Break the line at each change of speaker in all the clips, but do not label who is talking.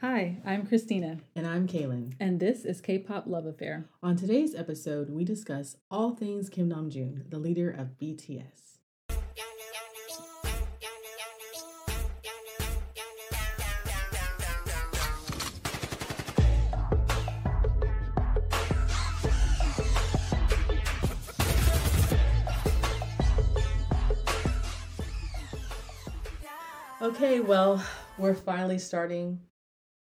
Hi, I'm Christina,
And I'm Kaylin.
and this is K-pop Love Affair.
On today's episode, we discuss all things Kim Namjoon, the leader of BTS. Okay, well, we're finally starting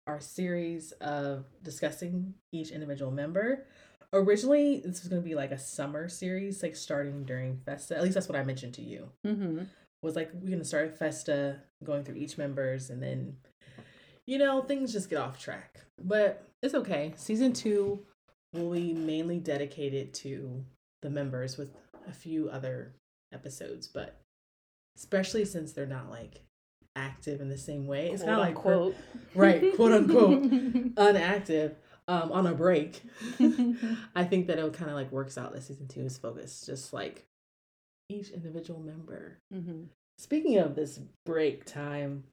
our series of discussing each individual member. Originally, this was going to be like a summer series, like starting during Festa. At least that's what I mentioned to you.
Mm-hmm.
Was like we're going to start Festa, going through each members, and then, you know, things just get off track. But it's okay. Season two will be mainly dedicated to the members with a few other episodes, but especially since they're not like active in the same way. It's kind of like
quote.
right, quote unquote, unactive um, on a break. I think that it kind of like works out that season two is focused just like each individual member.
mm-hmm.
Speaking of this break time,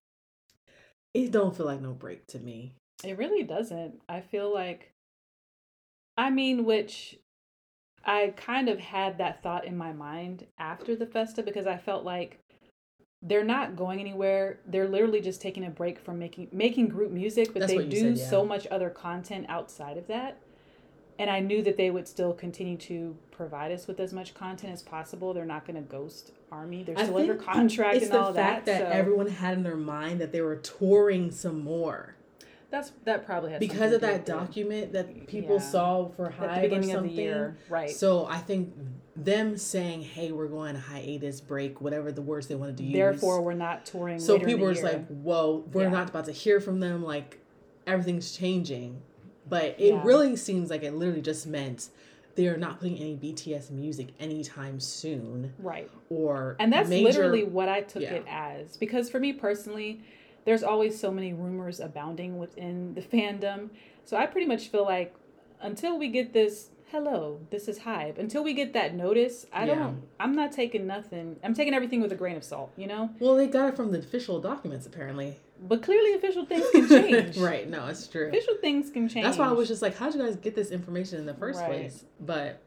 it don't feel like no break to me.
It really doesn't. I feel like, I mean, which I kind of had that thought in my mind after the festa because I felt like they're not going anywhere. They're literally just taking a break from making making group music, but
That's
they do
said, yeah.
so much other content outside of that. And I knew that they would still continue to provide us with as much content as possible. They're not going to ghost Army. They're still under contract
It's
and
the
all
fact
that.
that,
so
everyone had in their mind that they were touring some more
that's that probably has
because of that document that people
Yeah.
saw for
the beginning
or
of
something.
the year, right?
So I think them saying, "Hey, we're going hiatus break," whatever the words they wanted to use.
Therefore, we're not touring.
so people were just
year.
like, "Whoa, we're
Yeah.
not about to hear from them. Like everything's changing." But it
Yeah.
really seems like it literally just meant they are not putting any BTS music anytime soon,
right,
or
and that's
major-
literally what I took
Yeah.
it as. Because for me personally, there's always so many rumors abounding within the fandom. So I pretty much feel like until we get this, hello, this is Hybe. Until we get that notice, I
Yeah.
don't. I'm not taking nothing. I'm taking everything with a grain of salt, you know.
Well, they got it from the official documents apparently.
But clearly, official things can change.
right? No, it's true.
Official things can change.
That's why I was just like, how'd you guys get this information in the first
Right.
place? But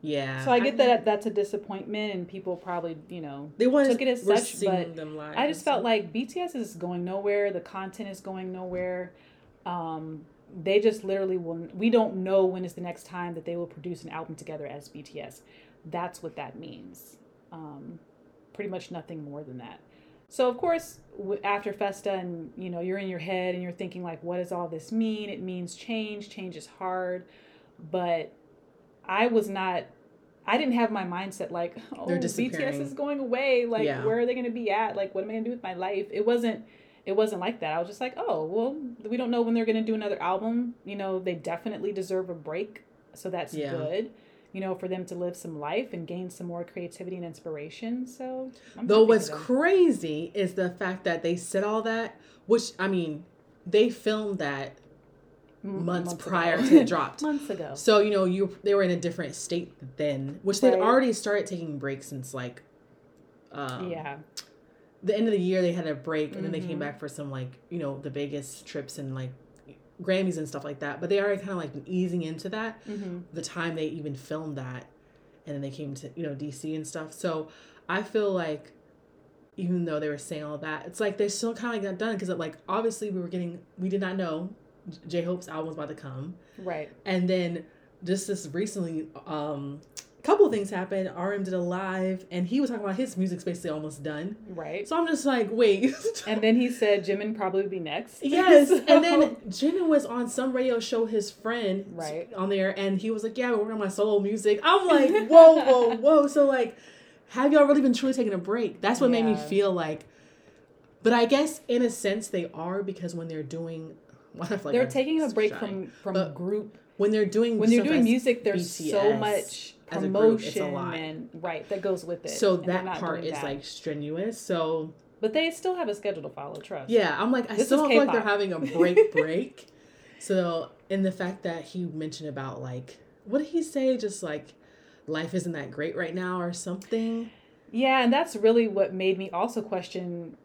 yeah.
So I get that that's a disappointment, and people probably, you know,
they
took it as such, but I just felt like BTS is going nowhere. The content is going nowhere. Um, they just literally will. We don't know when is the next time that they will produce an album together as BTS. That's what that means. Um, pretty much nothing more than that. So of course, after Festa, and you know, you're in your head and you're thinking like, what does all this mean? It means change. Change is hard, but I was not. I didn't have my mindset like, oh, BTS is going away. Like,
Yeah.
where are they going to be at? Like, what am I going to do with my life? It wasn't. It wasn't like that. I was just like, oh, well, we don't know when they're going to do another album. You know, they definitely deserve a break, so that's
Yeah.
good. You know, for them to live some life and gain some more creativity and inspiration. So, I'm
Though what's crazy is the fact that they said all that, which I mean, they filmed that months,
ago.
prior to it dropped.
months ago.
So you know, you they were in a different state then, which they'd already started taking breaks since like, um,
yeah,
the end of the year they had a break and then they came
Mhm.
back for some like you know the Vegas trips and like Grammys and stuff like that. But they already kind of like been easing into that
hmm
the time they even filmed that, and then they came to you know DC and stuff. So I feel like even though they were saying all that, it's like they're still kind of like not done because it, like obviously we were getting we did not know J Hope's album was about to come,
right.
and then just this recently um a couple things happened. RM did a live and he was talking about his music's basically almost done.
Right.
So I'm just like, wait.
And then he said Jimin probably be next.
Yes,
So-
and then Jimin was on some radio show, his friend,
Right.
on there, and he was like, "Yeah, we're working on my solo music." I'm like, "Whoa, whoa, whoa!" So like, have y'all really been truly taking a break? That's what made me feel like. But I guess in a sense they are because when they're doing, well, like
they're
I'm
taking a break
shying.
from from group
when they're doing
when
they're
doing music. There's so much
as a group, it's a
promotion
lot.
and right that goes with it.
So
and
that part is
that.
like strenuous. So
but they still have a schedule to follow. Trust.
Yeah, I'm like, I
This
still feel like they're having a break break. so, and the fact that he mentioned about like, what did he say? Just like, life isn't that great right now or something.
Yeah, and that's really what made me also question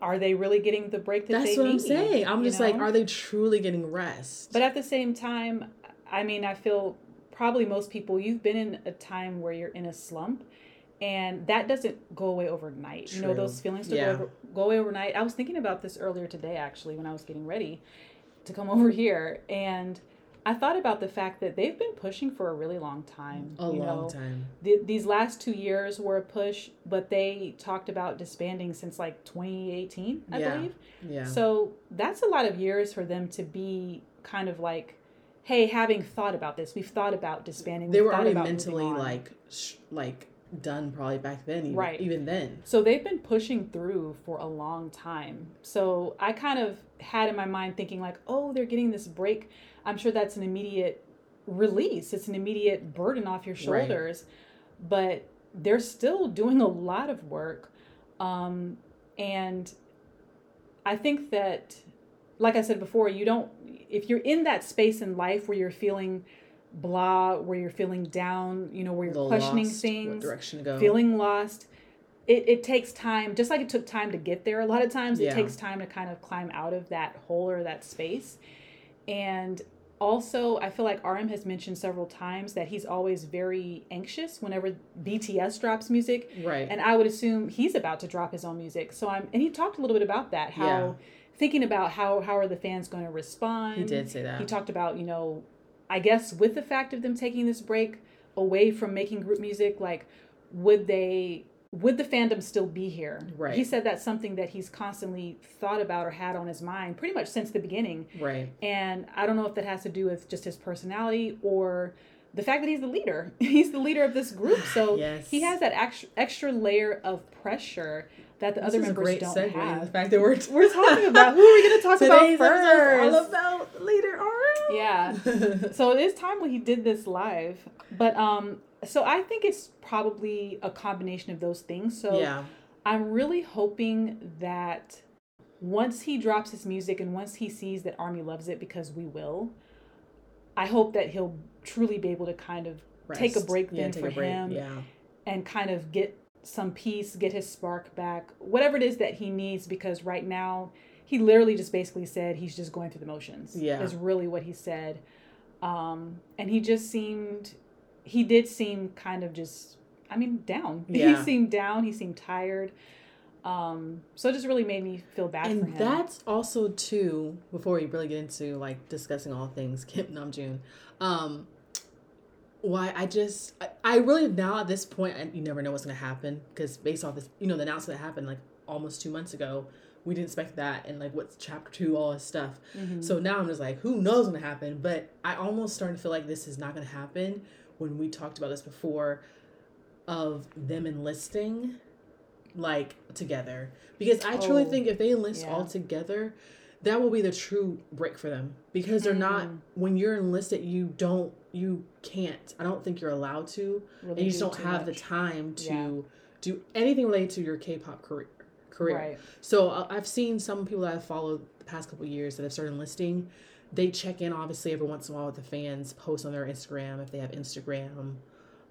are they really getting the break that
That's what
need?
I'm saying. I'm just like, are they truly getting rest?
But at the same time, I mean, I feel probably most people, you've been in a time where you're in a slump and that doesn't go away overnight. You know, those feelings don't
Yeah.
go, over, go away overnight. I was thinking about this earlier today, actually, when I was getting ready to come over here. And I thought about the fact that they've been pushing for a really long time.
a
you
long
know?
time.
The, these last two years were a push, but they talked about disbanding since like 2018, I
Yeah.
believe.
Yeah.
So that's a lot of years for them to be kind of like, hey, having thought about this, we've thought about disbanding.
they were already mentally like sh- like done probably back then even,
Right.
even then
So they've been pushing through for a long time. So I kind of had in my mind thinking like, oh, they're getting this break. I'm sure that's an immediate release. It's an immediate burden off your
Right.
shoulders. But they're still doing a lot of work. Um, and I think that, like I said before, you don't, if you're in that space in life where you're feeling blah, where you're feeling down, you know, where you're questioning
lost,
things
what direction to go.
feeling lost it, it takes time just like it took time to get there a lot of times
Yeah.
it takes time to kind of climb out of that hole or that space. And also i feel like rm has mentioned several times that he's always very anxious whenever bts drops music.
Right.
And i would assume he's about to drop his own music. So i'm and he talked a little bit about that how
Yeah.
Thinking about how how are the fans going to respond
he did say that
he talked about, you know, I guess with the fact of them taking this break away from making group music, like would they would the fandom still be here?
Right.
He said that's something that he's constantly thought about or had on his mind pretty much since the beginning.
right
And I don't know if that has to do with just his personality or the fact that he's the leader. he's the leader of this group. So
Yes.
he has that extra, extra layer of pressure that the
This
other members don't
segue
have.
the fact that we're
We're talking about who are we going to talk
today's
about first?
all about leader RM
Yeah. so it is time when he did this live but um so i think it's probably a combination of those things so
yeah
i'm really hoping that once he drops his music and once he sees that army loves it because we will i hope that he'll truly be able to kind of take a break
yeah,
then for
break.
him
yeah
and kind of get some peace, get his spark back, whatever it is that he needs, because right now he literally just basically said he's just going through the motions.
Yeah.
Is really what he said. Um, and he just seemed, he did seem kind of just, I mean, down.
Yeah.
He seemed down, he seemed tired. Um, so it just really made me feel bad for him.
and that's also too before we really get into like discussing all things Kim Namjoon, um, why I just I, I really now at this point I, you never know what's gonna happen because based off this you know the announcement that happened like almost two months ago we didn't expect that and like what's chapter two all this stuff
Mhm.
so now I'm just like who knows what's gonna happen but I almost starting to feel like this is not gonna happen when we talked about this before of them enlisting like together because I truly
Oh,
think if they enlist
yeah.
all together, that will be the true break for them because they're not
Mm.
when you're enlisted you don't you can't I don't think you're allowed to
Really
and you just
do
don't have the time to
Yeah.
do anything related to your K-pop career career.
Right.
So uh, I've seen some people that I've followed the past couple of years that have started enlisting. They check in obviously every once in a while with the fans, post on their Instagram if they have Instagram.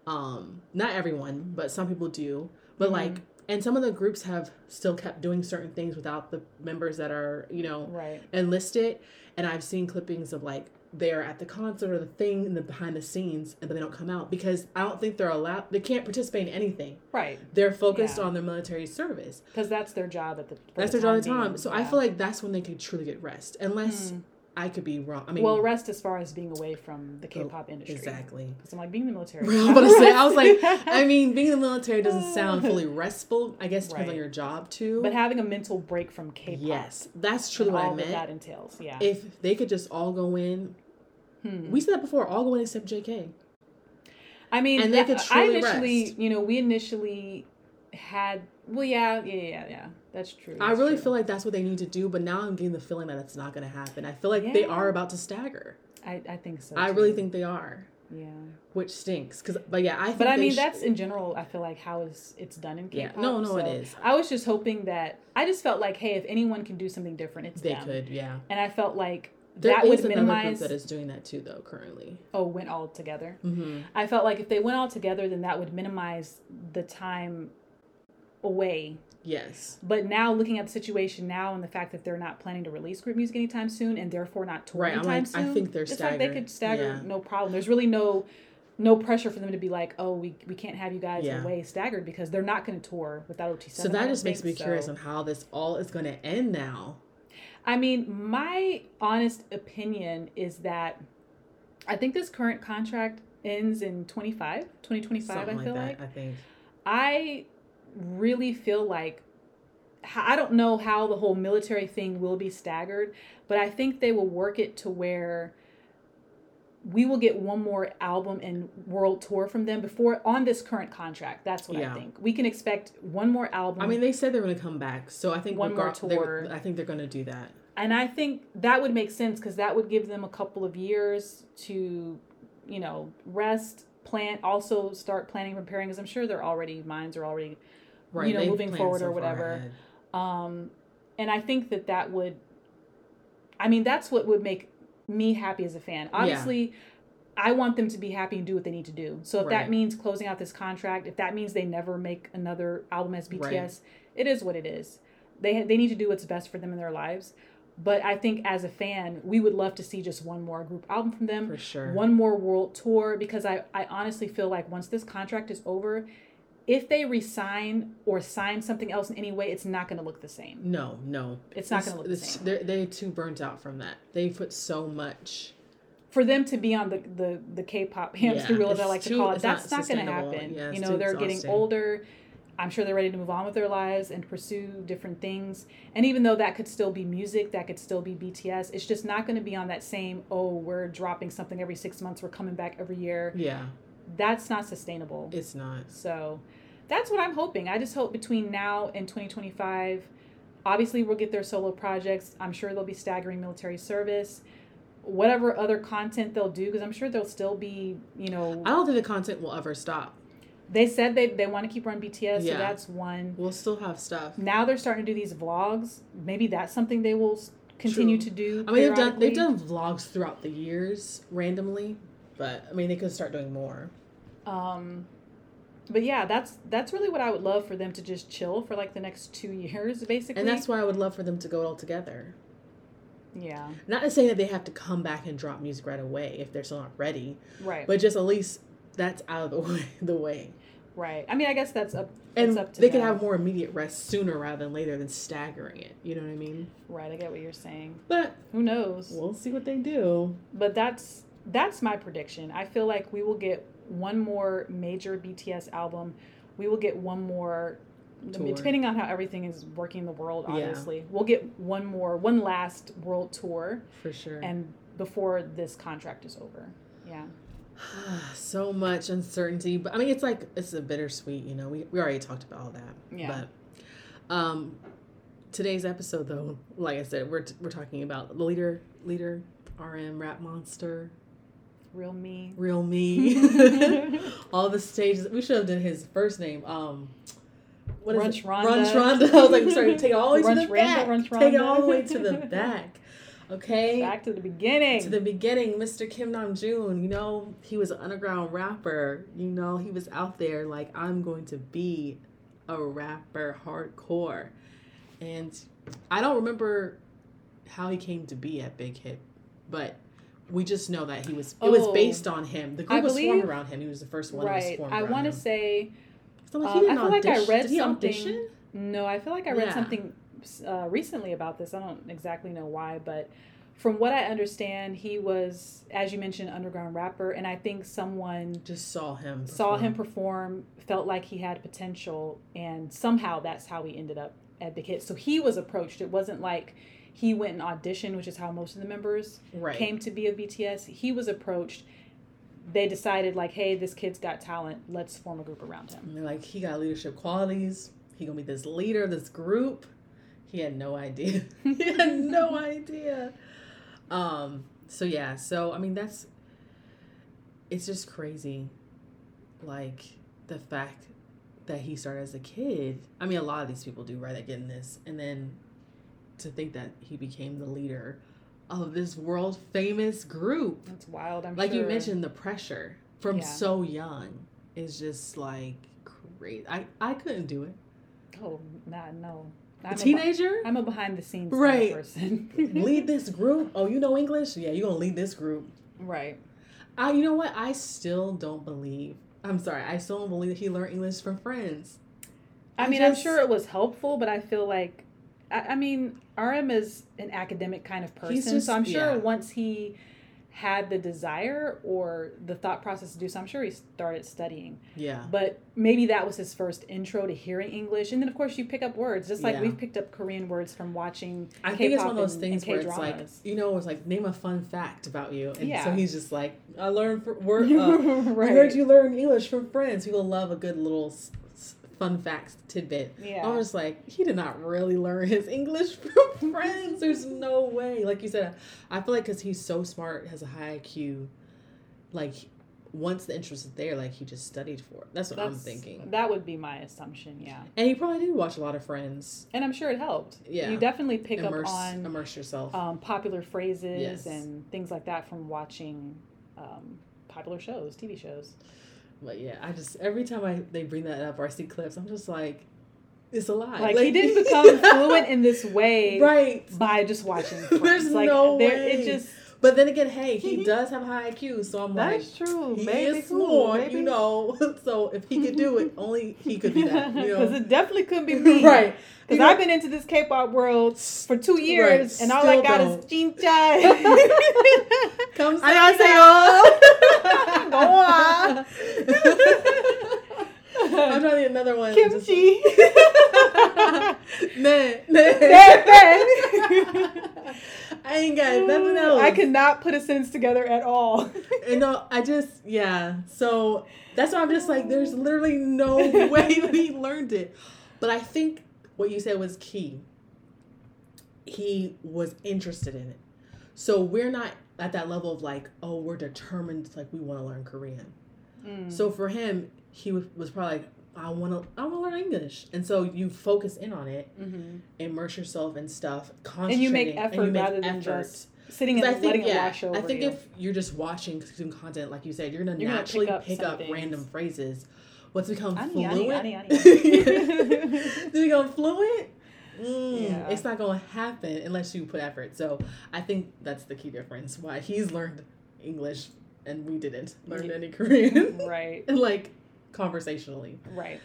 Um, not everyone, but some people do. But
Mhm.
like, and some of the groups have still kept doing certain things without the members that are you know
Right.
enlisted. And I've seen clippings of like they're at the concert or the thing in the behind the scenes, and but they don't come out because I don't think they're allowed. They can't participate in anything.
Right.
They're focused
Yeah.
on their military service.
Because that's their job at the.
That's
the
their job all the
time being.
So I feel like that's when they could truly get rest, unless
Mm.
I could be wrong. I mean,
well, rest as far as being away from the
oh,
K-pop industry.
exactly.
Because I'm like being in the military.
I was about to say, I was like, I mean, being in the military doesn't sound fully restful. I guess it depends on your job too.
but having a mental break from K-pop.
yes, that's truly what
all
I
that that entails. Yeah.
If they could just all go in,
Hmm.
we said that before, all go in except JK.
I mean,
and they
that-
could
I
truly
initially,
rest.
you know, we initially had. Well, yeah, yeah, yeah, yeah. That's true.
I really
true.
feel like that's what they need to do, but now I'm getting the feeling that it's not going to happen. I feel like they are about to stagger.
I, I think so.
I
too.
really think they are,
Yeah.
which stinks. Cause, but yeah, I. Think
But I mean,
sh-
that's in general. I feel like how is it's done in
Yeah.
K-pop.
No, no, it
so
is.
I was just hoping that I just felt like, hey, if anyone can do something different, it's
they
them.
could. Yeah.
And I felt like
There
that
is
would minimize.
that is doing that too, though. Currently.
oh, went all together.
Mm-hmm.
I felt like if they went all together, then that would minimize the time away
Yes.
But now looking at the situation now and the fact that they're not planning to release group music anytime soon and therefore not touring
Right, I'm
anytime
like, I think they're
it's like they could stagger
Yeah.
no problem. There's really no no pressure for them to be like, oh, we, we can't have you guys
Yeah.
away staggered because they're not going to tour without OT7.
So that just makes me
think,
curious on how this all is going to end now.
I mean, my honest opinion is that I think this current contract ends in 25, 2025,
Something
I feel
like
like.
I think.
I really feel like I don't know how the whole military thing will be staggered, but I think they will work it to where we will get one more album and world tour from them before on this current contract. That's what
Yeah.
I think. We can expect one more album.
I mean, they said they're going to come back, so I think
One more
regar- they were-
tour.
I think they're going to do that.
and I think that would make sense because that would give them a couple of years to, you know, rest, plan, also start planning, preparing. Because I'm sure they're already minds are already
Right.
You know,
they've
moving forward
so
or whatever. Um, and I think that that would, I mean, that's what would make me happy as a fan. Obviously, I want them to be happy and do what they need to do. So if
Right.
that means closing out this contract, if that means they never make another album as BTS, it is what it is. They they need to do what's best for them in their lives. But I think as a fan, we would love to see just one more group album from them
For sure.
one more world tour because I, I honestly feel like once this contract is over, if they resign or sign something else in any way, it's not going to look the same.
No, no.
It's not gonna look the same.
They're, they're too burnt out from that. They put so much.
For them to be on the, the, the K-pop hamster
Yeah,
weel, as I like to call it, that's
not
not, going to happen.
Yeah,
you know, they're getting older. I'm sure they're ready to move on with their lives and pursue different things. And even though that could still be music, that could still be BTS, it's just not going to be on that same, oh, we're dropping something every six months, we're coming back every year.
Yeah,
That's not sustainable.
it's not.
So that's what I'm hoping. I just hope between now and 2025, obviously we'll get their solo projects. I'm sure they'll be staggering military service. Whatever other content they'll do, because I'm sure they'll still be, you know,
I don't think the content will ever stop.
they said they, they want to keep running BTS,
Yeah.
so that's one.
We'll still have stuff.
Now they're starting to do these vlogs. Maybe that's something they will continue
True.
to do.
I mean, they've done they've done vlogs throughout the years randomly, but I mean, they could start doing more.
Um, but yeah, that's that's really what I would love for them to just chill for like the next two years, basically.
And that's why I would love for them to go all together.
yeah,
Not to say that they have to come back and drop music right away if they're still not ready,
right.
but just at least that's out of the way. The way.
Right. I mean, I guess that's up.
And
up
they could
them.
have more immediate rest sooner rather than later than staggering it. You know what I mean?
Right. I get what you're saying.
But
Who knows?
we'll see what they do.
But that's that's my prediction. I feel like we will get one more major BTS album. We will get one more.
Tour.
depending on how everything is working in the world,
Yeah.
obviously, we'll get one more, one last world tour,
For sure.
and before this contract is over. Yeah.
so much uncertainty. But I mean, it's like, it's a bittersweet, you know, we, we already talked about all that.
Yeah.
But um, today's episode, though, like I said, we're, we're talking about the leader, leader, RM, Rap Monster,
Real me.
Real Me, all the stages. We should have done his first name. Um, what is
Runch
it?
Randa.
Runch Randa. I was like, sorry, take it all the way to the
Randa,
back.
Runch
Take it all the way to the back. Okay.
Back to the beginning.
To the beginning, Mr. Kim Namjoon, you know, he was an underground rapper. You know, he was out there like, I'm going to be a rapper hardcore. And I don't remember how he came to be at Big Hit, but we just know that he was, it was
Oh.
based on him. The group
I
was formed around him. He was the first one that was
right.
formed
I want to say
So, like,
um, I feel like I read something-
audition?
No, I feel like I read
Yeah.
something uh, recently about this. I don't exactly know why, but from what I understand, he was, as you mentioned, underground rapper, and I think someone
Just saw him.
saw him
perform.
perform, felt like he had potential, and somehow that's how he ended up at Big Hit. So he was approached. It wasn't like he went and auditioned, which is how most of the members
Right.
came to be of BTS. He was approached. They decided like, hey, this kid's got talent. Let's form a group around him.
And they're like, he got leadership qualities. He gonna be this leader of this group. He had no idea. he had no idea. Um. So yeah. So I mean, that's. It's just crazy, like the fact that he started as a kid. I mean, a lot of these people do, right? That get in this, and then to think that he became the leader of this world famous group
That's wild. I'm
like you mentioned the pressure from
Yeah.
so young is just like crazy I, I couldn't do it
Oh, nah, no. I'm
teenager?
A, I'm a behind the scenes
right.
person.
lead this group. Oh, you know English? Yeah, you're gonna lead this group.
Right.
I you know what? I still don't believe I'm sorry, I still don't believe that he learned English from friends.
I, I mean, just, I'm sure it was helpful, but I feel like I, I mean, RM is an academic kind of person, just, so I'm sure yeah. once he had the desire or the thought process to do so, I'm sure he started studying.
Yeah.
But maybe that was his first intro to hearing English, and then of course you pick up words, just like yeah. we've picked up Korean words from watching.
I K-pop think it's one of those and, things and where it's like you know, it's like name a fun fact about you, and yeah. so he's just like, I learned for, word. Uh, right. I heard you learn English from friends. People love a good little fun facts tidbit. Yeah. I was like, he did not really learn his English from friends. There's no way. Like you said, I feel like because he's so smart, has a high IQ, like once the interest is there, like he just studied for it. That's what That's, I'm thinking.
That would be my assumption, yeah.
And he probably did watch a lot of Friends.
And I'm sure it helped. Yeah. You definitely pick
immerse,
up on
immerse yourself.
Um, popular phrases yes. and things like that from watching um, popular shows, TV shows.
But yeah, I just every time I they bring that up or I see clips, I'm just like, it's a lie.
Like, like he didn't become fluent in this way,
right?
By just watching.
Friends. There's like, no way. It just. But then again, hey, he does have high IQ, so I'm
That's
like,
true.
He
maybe
is smart, you know. so if he could do it, only he could do that. Because you know?
it definitely couldn't be me,
right?
Because you know, I've been into this K-pop world for two years, right, and all I got don't. is Jinchai.
Come
안녕하세요. Go on.
I'm trying to get another one.
Kimchi.
네, 네.
네,
I ain't got nothing else.
I cannot put a sentence together at all.
you know, I just yeah. So that's why I'm just like, there's literally no way that he learned it. But I think what you said was key. He was interested in it. So we're not at that level of like, oh, we're determined, like we want to learn Korean. Mm. So for him, he was, was probably like, I want to, I want to learn English, and so you focus in on it,
mm-hmm.
immerse yourself in stuff,
and you make effort you make rather than just sitting and I think, letting yeah, it wash over
I think
you.
if you're just watching content, like you said, you're gonna you're naturally gonna pick up, pick up random phrases. What's become
ani,
fluent?
Ani, ani, to
become fluent? Mm, yeah. It's not gonna happen unless you put effort. So I think that's the key difference. Why he's learned English and we didn't learn any Korean.
Right.
like conversationally.
Right.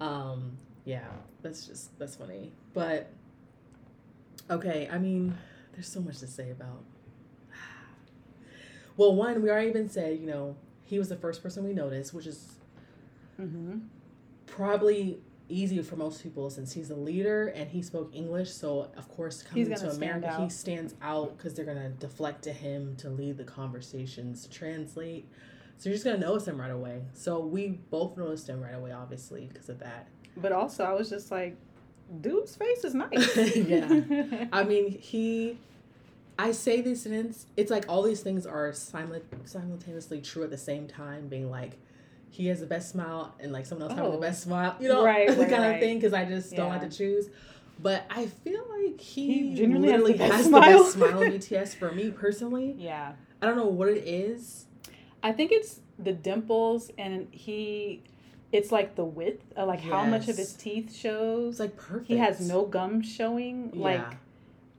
Um, yeah, that's just that's funny. But okay, I mean, there's so much to say about well, one, we already even said, you know, he was the first person we noticed, which is
mm-hmm.
probably easy for most people since he's a leader and he spoke English. So of course, coming to America, he stands out because they're gonna deflect to him to lead the conversations, to translate. So you're just gonna notice him right away. So we both noticed him right away, obviously, because of that.
But also, I was just like, dude's face is nice.
yeah, I mean, he. I say these things. It's like all these things are simultaneously true at the same time. Being like, he has the best smile and like someone else oh. having the oh. best smile, you know,
right,
the
right,
kind
right.
of thing. Because I just don't like to choose. But I feel like he,
he genuinely
literally
has,
the,
the
best smile in BTS for me personally.
Yeah.
I don't know what it is.
I think it's the dimples, and he, it's like the width, uh, like yes. how much of his teeth shows.
It's like perfect.
He has no gum showing. Yeah. Like,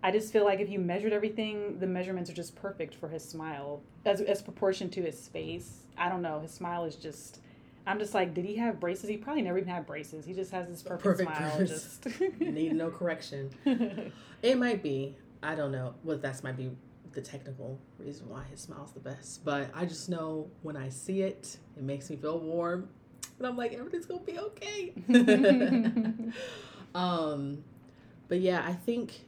I just feel like if you measured everything, the measurements are just perfect for his smile as as proportion to his face. I don't know. His smile is just I'm just like, did he have braces? He probably never even had braces. He just has this perfect, perfect smile. Just
need no correction. it might be. I don't know. Well, that's might be the technical reason why his smile's the best. But I just know when I see it, it makes me feel warm, and I'm like, everything's gonna be okay. um, but yeah, I think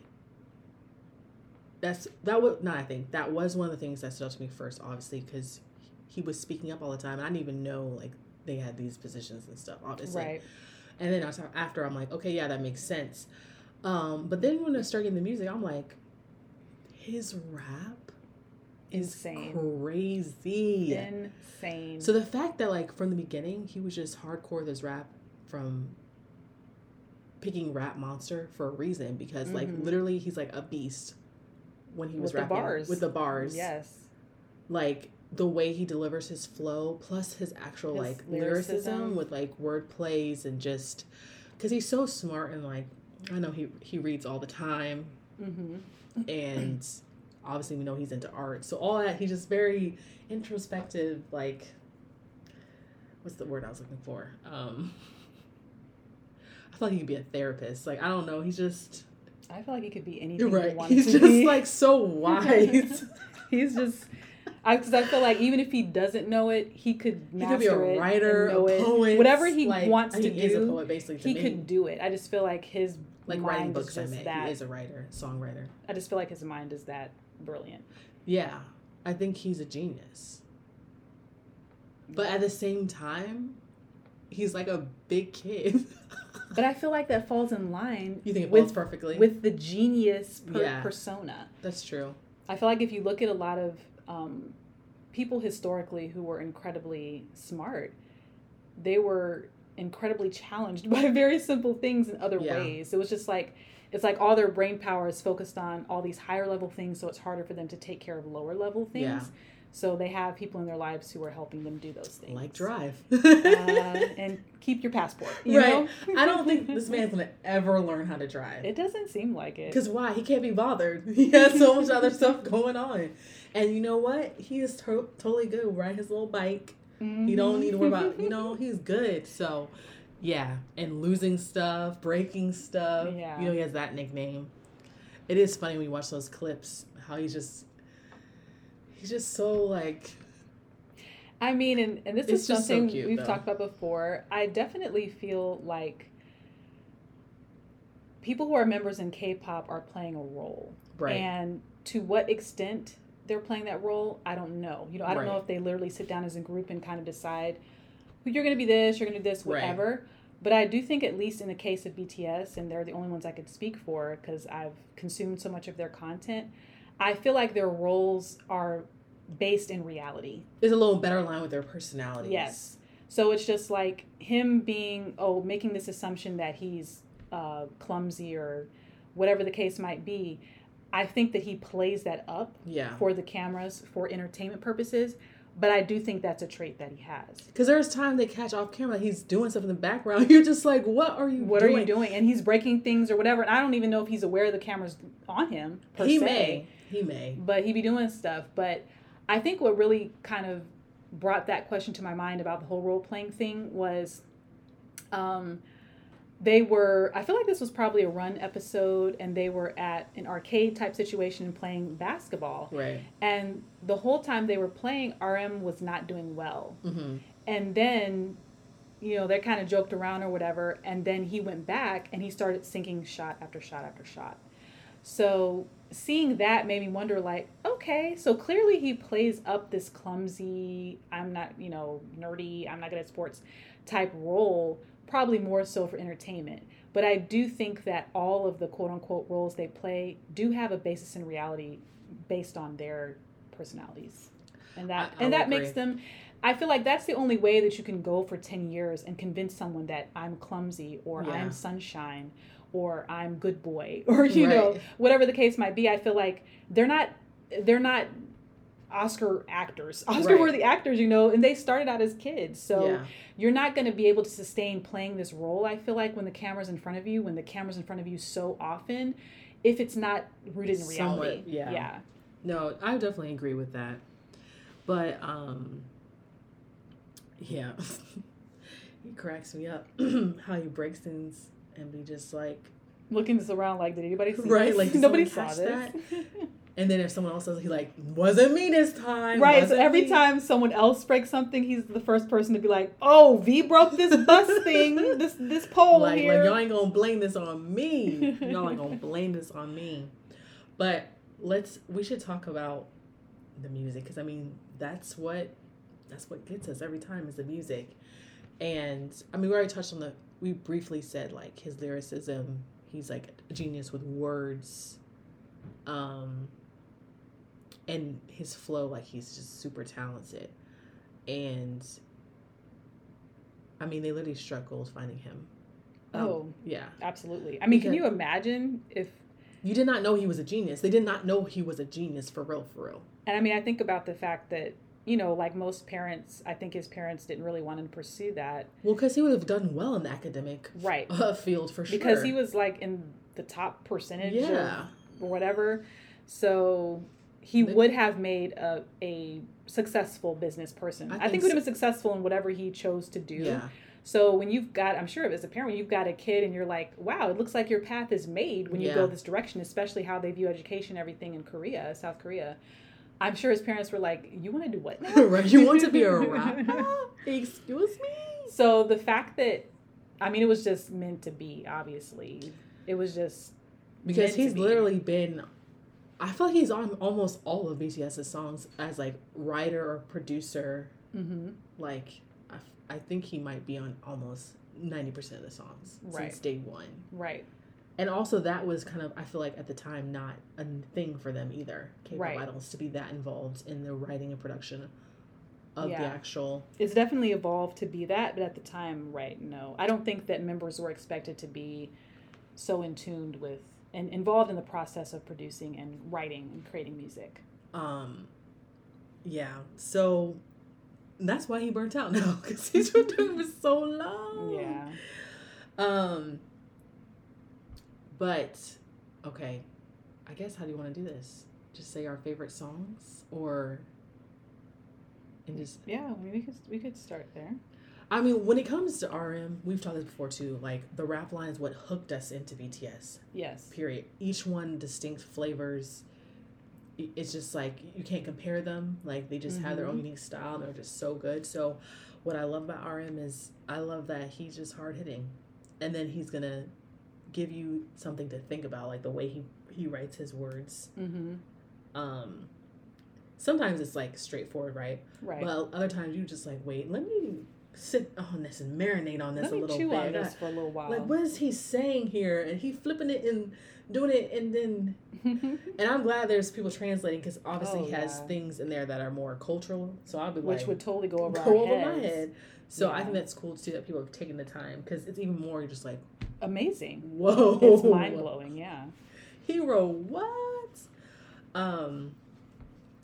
that's that was not. I think that was one of the things that stood out to me first, obviously, because he was speaking up all the time. And I didn't even know like they had these positions and stuff, obviously.
Right.
And then after, I'm like, okay, yeah, that makes sense. Um, but then when I started getting the music, I'm like, his rap is
insane,
crazy,
insane.
So the fact that like from the beginning he was just hardcore this rap from picking Rap Monster for a reason because mm-hmm. like literally he's like a beast when he was
with
rapping
the bars.
with the bars.
Yes.
Like the way he delivers his flow plus his actual his like lyricism. lyricism with like word plays and just because he's so smart and like I know he he reads all the time,
Mm-hmm.
and obviously we know he's into art. So all that he's just very introspective. Like, what's the word I was looking for? Um, I feel like he could be a therapist. Like I don't know. He's just
I feel like he could be anything.
you're right. He's just
be.
like so wise.
he's just. I, cause I feel like even if he doesn't know it, he could
he could be a writer,
know
a
it.
poet,
whatever he
like,
wants
he
to
is a
do.
poet
He
me.
could do it. I just feel like his
like
mind
writing books. I mean,
that.
he is a writer, songwriter.
I just feel like his mind is that brilliant.
Yeah, I think he's a genius. But at the same time, he's like a big kid.
But I feel like that falls in line
you think it
with
perfectly?
with the genius per-
Yeah.
persona.
That's true.
I feel like if you look at a lot of um, people historically who were incredibly smart, they were incredibly challenged by very simple things in other
Yeah.
ways. It was just like it's like all their brain power is focused on all these higher level things, so it's harder for them to take care of lower level things.
Yeah.
So they have people in their lives who are helping them do those things.
Like drive.
uh, and keep your passport. You
right.
Know?
I don't think this man's gonna ever learn how to drive.
It doesn't seem like it.
Because why? He can't be bothered. He has so much other stuff going on. And you know what? He is to- totally good riding his little bike. He don't need to worry about, you mm-hmm. know, he's good. So, yeah. And losing stuff, breaking stuff.
Yeah.
You know, he has that nickname. It is funny when you watch those clips, how he's just, he's just so like,
I mean, and, and this is
just so
something
cute,
we've
though.
talked about before. I definitely feel like people who are members in K-pop are playing a role,
right.
and to what extent they're playing that role, I don't know. You know, I don't know if they literally sit down as a group and kind of decide who you're going to be this, you're going to do this,
Right.
whatever. But I do think, at least in the case of BTS, and they're the only ones I could speak for because I've consumed so much of their content. I feel like their roles are based in reality.
There's a little better line with their personalities.
Yes. So it's just like him being, oh, making this assumption that he's uh, clumsy or whatever the case might be. I think that he plays that up
Yeah.
for the cameras for entertainment purposes, but I do think that's a trait that he has.
Because there's time they catch off camera, he's doing stuff in the background. You're just like, what are you
What
doing?
are you doing? And he's breaking things or whatever. And I don't even know if he's aware the camera's on him
He
se.
may. He may.
but he be doing stuff. But I think what really kind of brought that question to my mind about the whole role playing thing was um, they were, I feel like this was probably a run episode, and they were at an arcade type situation playing basketball.
Right.
And the whole time they were playing, RM was not doing well.
Mm-hmm.
And then, you know, they kind of joked around or whatever. And then he went back and he started sinking shot after shot after shot. So seeing that made me wonder like, okay, so clearly he plays up this clumsy, I'm not, you know, nerdy, I'm not good at sports type role, probably more so for entertainment. But I do think that all of the quote unquote roles they play do have a basis in reality based on their personalities. And that
I- I
and that makes them I feel like that's the only way that you can go for 10 years and convince someone that I'm clumsy or
Yeah.
I'm sunshine or I'm good boy or you know whatever the case might be. I feel like they're not they're not Oscar actors, Oscar worthy actors, you know, and they started out as kids. So
yeah.
you're not going to be able to sustain playing this role. I feel like when the camera's in front of you, when the camera's in front of you so often, if it's not rooted in
Somewhat,
reality.
yeah.
Yeah.
No, I definitely agree with that. But um yeah. he cracks me up how he breaks things and be just like
Looking this around like, did anybody see
Right,
this?
like,
nobody saw this.
And then if someone else does, he like wasn't me this time.
right. So every
me."
time someone else breaks something, he's the first person to be like, "Oh, V broke this bus thing, this this pole
like,
here."
like y'all ain't gonna blame this on me. y'all ain't gonna blame this on me. But let's we should talk about the music because I mean that's what that's what gets us every time is the music. And I mean we already touched on the we briefly said like his lyricism. He's like a genius with words. Um and his flow like he's just super talented. And I mean they literally struck gold finding him. Um,
oh,
yeah.
absolutely. I mean, can you imagine if
You did not know he was a genius. They did not know he was a genius for real, for real.
And I mean, I think about the fact that you know, like most parents, I think his parents didn't really want him to pursue that.
Well, because he would have done well in the academic
Right.
uh, field for sure.
Because he was like in the top percentage
Yeah.
or whatever. So he would have made a, a successful business person.
I
I,
think
think, would
so.
have been successful in whatever he chose to do.
Yeah.
So when you've got, I'm sure as a parent, when you've got a kid and you're like, wow, it looks like your path is made when you
Yeah.
go this direction, especially how they view education, everything in Korea, South Korea. I'm sure his parents were like, you want to do what now?
right. You want to be a rapper? Excuse me?
So the fact that, I mean, it was just meant to be, obviously. It was just,
Because he's
be.
literally been. I feel like he's on almost all of BTS's songs as like writer or producer.
hmm
Like, I, think he might be on almost ninety percent of the songs
Right.
since day one.
right.
And also, that was kind of I feel like at the time not a thing for them either. K-pop
Right.
idols to be that involved in the writing and production of the actual.
It's definitely evolved to be that, but at the time, right, no. I don't think that members were expected to be so in tuned with and involved in the process of producing and writing and creating music.
Um, yeah. So that's why he burnt out now because he's been doing it for so long.
Yeah.
Um. But okay, I guess how do you want to do this? Just say our favorite songs, or and just
Yeah, we could we could start there.
I mean, when it comes to RM, we've talked this before too. Like the rap line is what hooked us into BTS.
Yes.
Period. Each one distinct flavors. It's just like you can't compare them. Like they just have their own
Mhm.
unique style. and They're just so good. So, what I love about RM is I love that he's just hard hitting, and then he's gonna give you something to think about, like the way he he writes his words.
Mm-hmm.
Um, sometimes it's like straightforward, right?
Right.
But other times you just like wait. Let me sit on this and marinate on this
Let
a little
chew
bit.
on this for a little while.
like what is he saying here and he flipping it and doing it and then and i'm glad there's people translating because obviously
Oh,
he has
yeah.
things in there that are more cultural so i'll be like,
Which
like
would totally go over
go over
heads.
my head so i think that's cool too that people are taking the time because it's even more just like
Amazing.
whoa
It's mind blowing. Yeah.
hero what um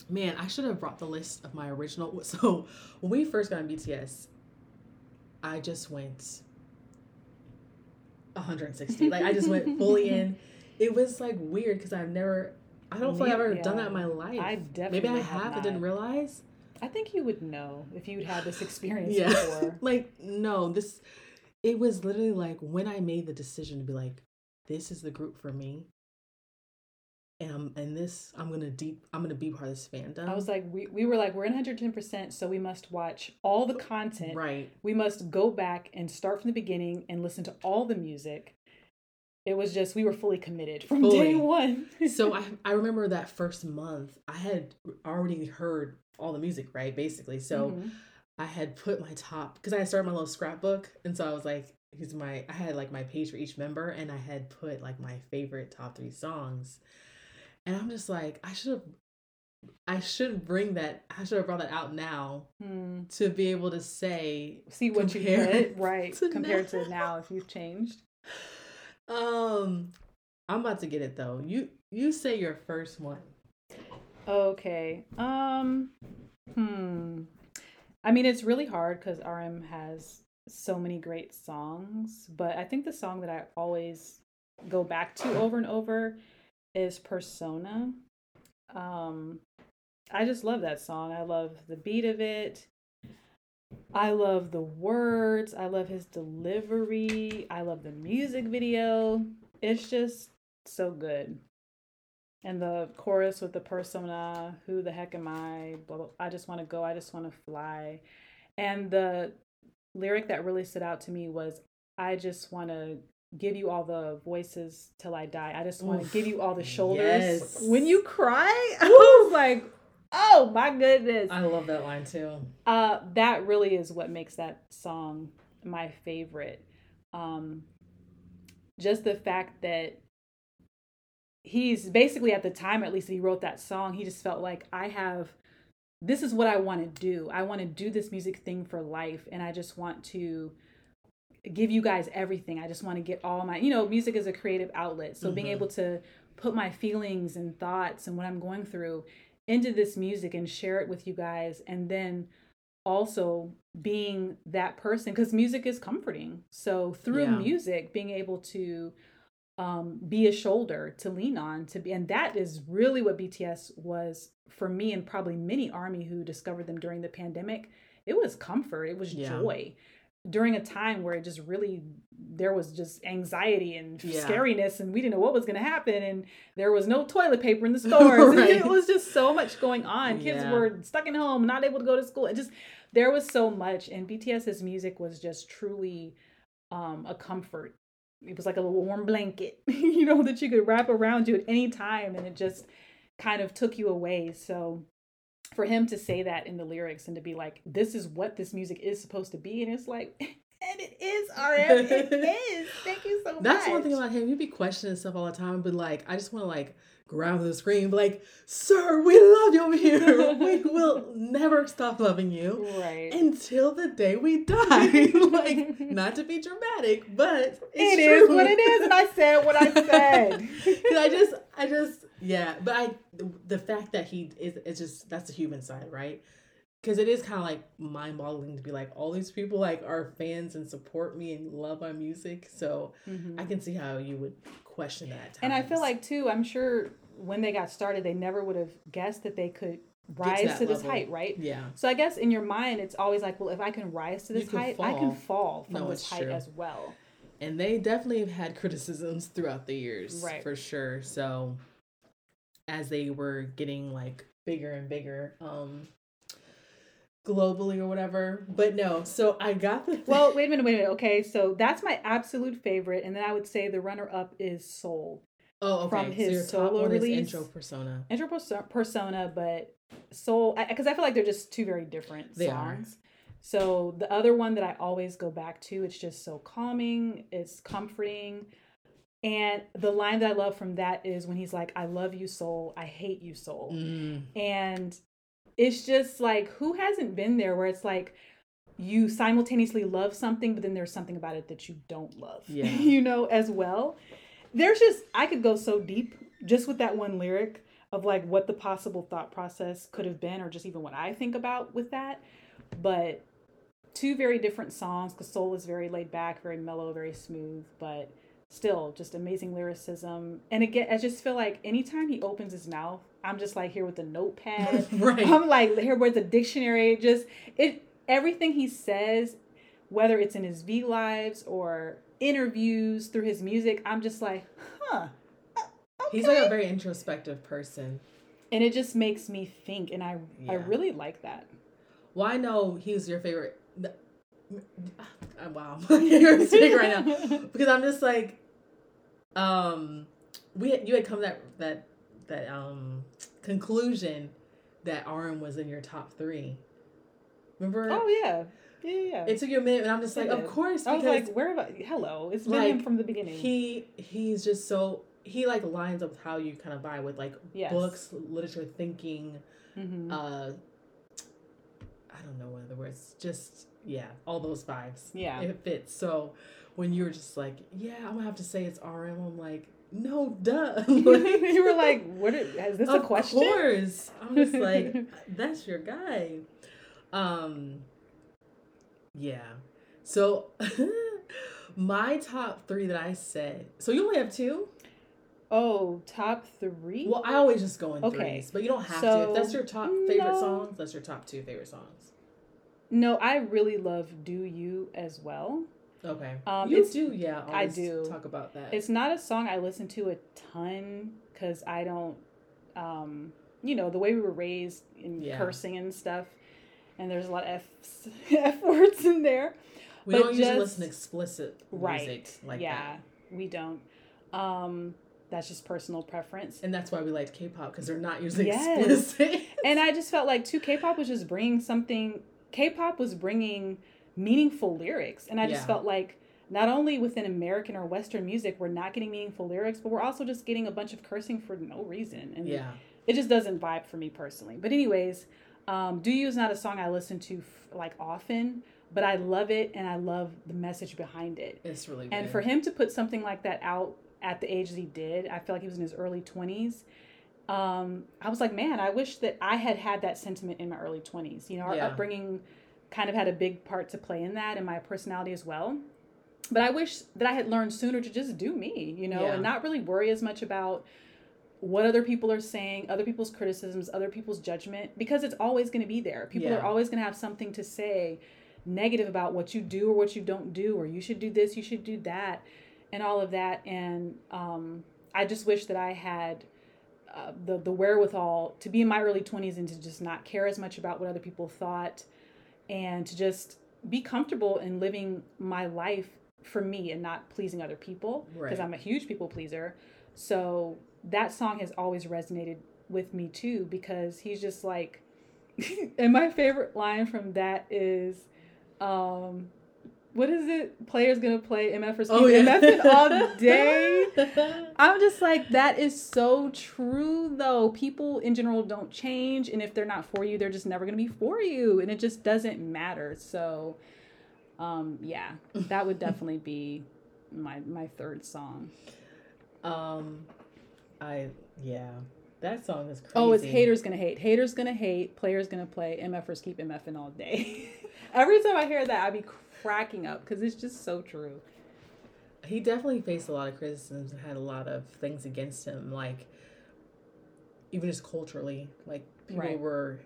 man i should have brought the list of my original so when we first got on bts i just went 160 like i just went fully in. It was like weird because i've never i don't feel like i've ever
Me-
done that in my life.
I definitely
maybe i
have
have i didn't realize.
I think you would know if you'd had this experience
yeah.
before.
like no this it was literally like when i made the decision to be like this is the group for me and i'm and this i'm gonna deep i'm gonna be part of this fandom
I was like, we, we were like, we're in 110%, so we must watch all the content.
right
We must go back and start from the beginning and listen to all the music. It was just, we were fully committed from
Fully.
day one.
so I I remember that first month I had already heard all the music right basically so
Mhm.
I had put my top because I had started my little scrapbook and so I was like here's my I had like my page for each member and I had put like my favorite top three songs and I'm just like I should have I should bring that I should have brought that out now
Hmm.
to be able to say
See what you put, right?
to
compared
now.
to now, if you've changed.
um I'm about to get it though you you say your first one
Okay. Um. Hmm. I mean, it's really hard because RM has so many great songs, but I think the song that I always go back to over and over is Persona. Um, I just love that song. I love the beat of it. I love the words. I love his delivery. I love the music video. It's just so good. And the chorus with the persona, who the heck am I? Blah, blah, I just want to go. I just want to fly. And the lyric that really stood out to me was, I just want to give you all the voices till I die. I just want to give you all the shoulders.
Yes.
When you cry, I was like, oh my goodness.
I love that line too
Uh, that really is what makes that song my favorite. Um, just the fact that he's basically at the time, at least he wrote that song, he just felt like I have. This is what I want to do. I want to do this music thing for life, and I just want to give you guys everything. I just want to get all my, you know, music is a creative outlet. So being
Mhm.
able to put my feelings and thoughts and what I'm going through into this music and share it with you guys and then also being that person because music is comforting so through
Yeah.
music being able to um, be a shoulder to lean on to be and that is really what bts was for me and probably many army who discovered them during the pandemic it was comfort it was
Yeah.
joy during a time where it just really there was just anxiety and
Yeah.
scariness and we didn't know what was going to happen and there was no toilet paper in the stores
Right.
it was just so much going on kids
Yeah.
were stuck in home not able to go to school it just there was so much and bts's music was just truly um a comfort it was like a warm blanket you know that you could wrap around you at any time and it just kind of took you away so for him to say that in the lyrics and to be like this is what this music is supposed to be and it's like and it is RM it is thank you so much
That's one thing about him. You'd be questioning stuff all the time, but like, I just want to like grab the screen, like, "Sir, we love you over here. we will never stop loving you
right
until the day we die." like, not to be dramatic, but it's
It is what it is and i said what i said.
I just, I just, yeah. But I, the fact that he is, it's just that's the human side, right? Because it is kind of like mind-boggling to be like, all these people like are fans and support me and love my music. So
Mhm.
I can see how you would question that.
And I feel like too, I'm sure when they got started, they never would have guessed that they could rise to,
that
this
level.
height, right?
yeah,
So I guess in your mind, it's always like, well, if I can rise to this height, I can
fall.
fall from
No,
this height
true.
as well.
and they definitely have had criticisms throughout the years,
Right.
For sure. So as they were getting like bigger and bigger, um, globally or whatever. But no, so I got the
Well, wait a minute, wait a minute. Okay, so that's my absolute favorite, and then I would say the runner-up is Soul.
oh okay.
from his
so
solo release.
intro persona.
Intro perso- persona, but Soul, because I, feel like they're just two very different
They are.
So the other one that I always go back to, it's just so calming, it's comforting. And the line that I love from that is when he's like, I love you, soul. I hate you, soul.
Mm,
And it's just like, who hasn't been there where it's like, you simultaneously love something, but then there's something about it that you don't love,
Yeah.
you know, as well. There's just, I could go so deep just with that one lyric of like what the possible thought process could have been, or just even what I think about with that. But two very different songs because Soul is very laid back, very mellow, very smooth, but still just amazing lyricism. And again, I just feel like anytime he opens his mouth, I'm just like here with a notepad.
right.
I'm like here with a dictionary. Just it everything he says, whether it's in his V lives or interviews through his music, I'm just like, huh.
Uh, he's like a very introspective person.
and it just makes me think, and I I really like that.
Well, I know he's your favorite. Uh, Wow, you're speaking right now because I'm just like, um, we had, you had come that that that um conclusion that RM was in your top three. Remember?
Oh yeah, yeah, yeah.
It took you a minute, and I'm just
It
like, of
did.
course,
I
because
was like, where about? Hello, it's been him from the beginning.
he he's just so he like lines up with how you kind of buy with like
Yes.
books, literature, thinking.
Mhm.
uh I don't know what other words. Just yeah, all those vibes.
Yeah.
It fits. So when you were just like, yeah, I'm gonna have to say it's RM, I'm like, no, duh.
you were like, what? Is, is this a question?
of course. I'm just like, that's your guy. Um Yeah. So my top three that I said. So you only have two?
Oh, top three.
Well, I always just go in
Okay.
threes, but you don't have to. If that's your top favorite
no.
songs, that's your top two favorite songs.
No, I really love "Do You" as well.
Okay.
Um,
you do, yeah.
I do.
talk about that.
It's not a song I listen to a ton because I don't, um, you know, the way we were raised in
Yeah.
cursing and stuff, and there's a lot of F's, F words in there.
we
but
don't usually listen to explicit
Right.
music like
yeah,
that,
we don't. Um, that's just personal preference.
and that's why we liked K-pop because they're not usually
Yes.
explicit.
And I just felt like too K-pop was just bringing something. K-pop was bringing meaningful lyrics, and I just
Yeah.
felt like not only within American or Western music we're not getting meaningful lyrics, but we're also just getting a bunch of cursing for no reason, and
yeah,
it just doesn't vibe for me personally. But anyways, um, "Do You" is not a song I listen to f- like often, but I love it and I love the message behind it.
it's really good.
And for him to put something like that out at the age that he did, I feel like he was in his early 20s. Um, I was like, man, I wish that I had had that sentiment in my early 20s. You know, our
Yeah.
upbringing kind of had a big part to play in that and my personality as well. But I wish that I had learned sooner to just do me, you know,
Yeah.
and not really worry as much about what other people are saying, other people's criticisms, other people's judgment, because it's always going to be there. People
Yeah.
are always going to have something to say negative about what you do or what you don't do, or you should do this, you should do that, and all of that. And um, I just wish that I had uh, the the wherewithal to be in my early twenties and to just not care as much about what other people thought, and to just be comfortable in living my life for me and not pleasing other people because
Right.
I'm a huge people pleaser. So that song has always resonated with me too because he's just like and my favorite line from that is um what is it? Players gonna play MFers
Oh,
keep
yeah.
MFing all day. I'm just like that is so true though. People in general don't change and if they're not for you, they're just never to be for you and it just doesn't matter. So um yeah, that would definitely be my my third song.
um, I yeah, that song is crazy.
Oh, it's haters gonna hate. Haters gonna hate. Players gonna play. MFers keep MFing all day. Every time I hear that, I be cracking up because it's just so true.
He definitely faced a lot of criticisms and had a lot of things against him, like even just culturally, like people
Right.
were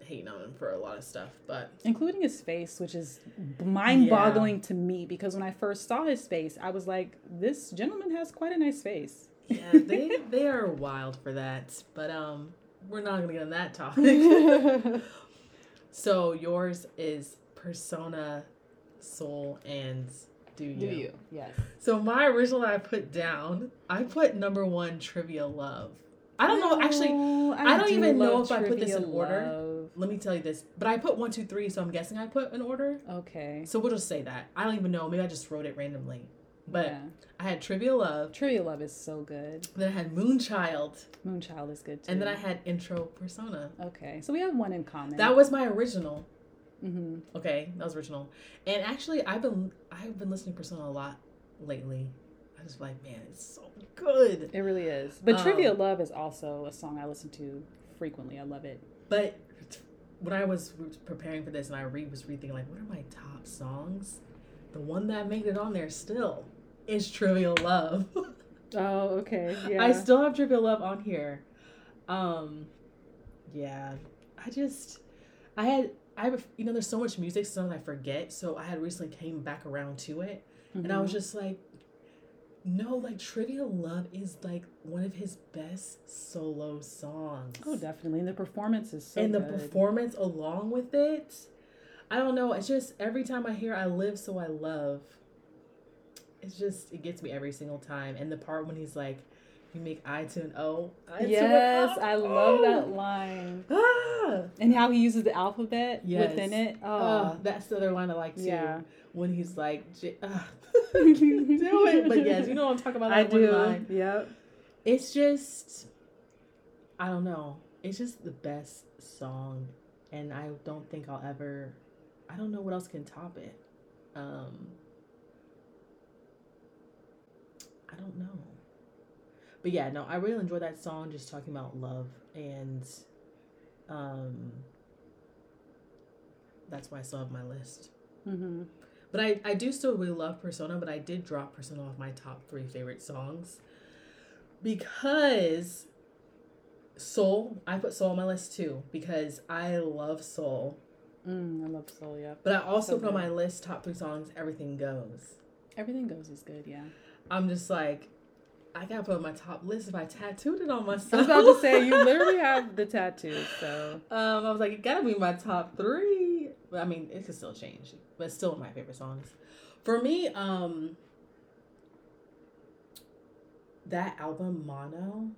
hating on him for a lot of stuff. But
including his face, which is mind-boggling to me because when I first saw his face, I was like, "This gentleman has quite a nice face."
yeah, they they are wild for that. But um, we're not gonna get on that topic. so yours is persona, soul, and do you?
Do you? Yes.
So my original I put down, I put number one trivia love. I don't know actually.
Oh,
I don't
do
even know if I put this in order.
love.
Let me tell you this, but I put one, two, three, so I'm guessing I put in order.
Okay.
So we'll just say that. I don't even know. Maybe I just wrote it randomly. But
yeah.
I had trivia love.
trivia love is so good.
Then I had Moonchild,
Moonchild is good too.
and then I had intro persona.
Okay, so we have one in common.
That was my original.
Hmm
Okay, that was original. And actually, I've been I've been listening to Persona a lot lately. I was like, man, it's so good.
It really is. But Trivia
Um,
Love is also a song I listen to frequently. I love it.
But when I was preparing for this and I re- was rethinking, like, what are my top songs? The one that made it on there still is Trivial Love.
Oh, okay. Yeah.
I still have Trivial Love on here. Um, yeah, I just, I had, I have, you know, there's so much music, sometimes I forget. So I had recently came back around to it, and I was
Mhm.
just like, no, like Trivial Love is like one of his best solo songs.
Oh, definitely. And the performance is so
and the performance along with it i don't know it's just every time i hear i live so i love it's just it gets me every single time and the part when he's like you make i to an o I
Yes,
O.
I love that
Oh.
line.
ah,
And how he uses the alphabet
Yes.
within it.
oh,
Oh,
that's the other line i like too
Yeah.
when he's like J- ah. do it but yes you know what i'm talking about
I
that one
do.
line
Yep.
it's just i don't know it's just the best song and i don't think i'll ever i don't know what else can top it um i don't know but yeah no i really enjoy that song just talking about love and um that's why i still have my list
hmm
but I, I do still really love Persona, but I did drop Persona off my top three favorite songs because Soul, I put Soul on my list too because I love Soul.
Mm, I love Soul. yeah.
But I also
So
put on my list top three songs, Everything Goes.
Everything goes is good. Yeah.
I'm just like, I gotta put on my top list if I tattooed it on myself.
I was about to say you literally have the tattoo. So
Um, I was like, it gotta be my top three. But I mean, it could still change, but it's still my favorite songs. For me, um, that album Mono,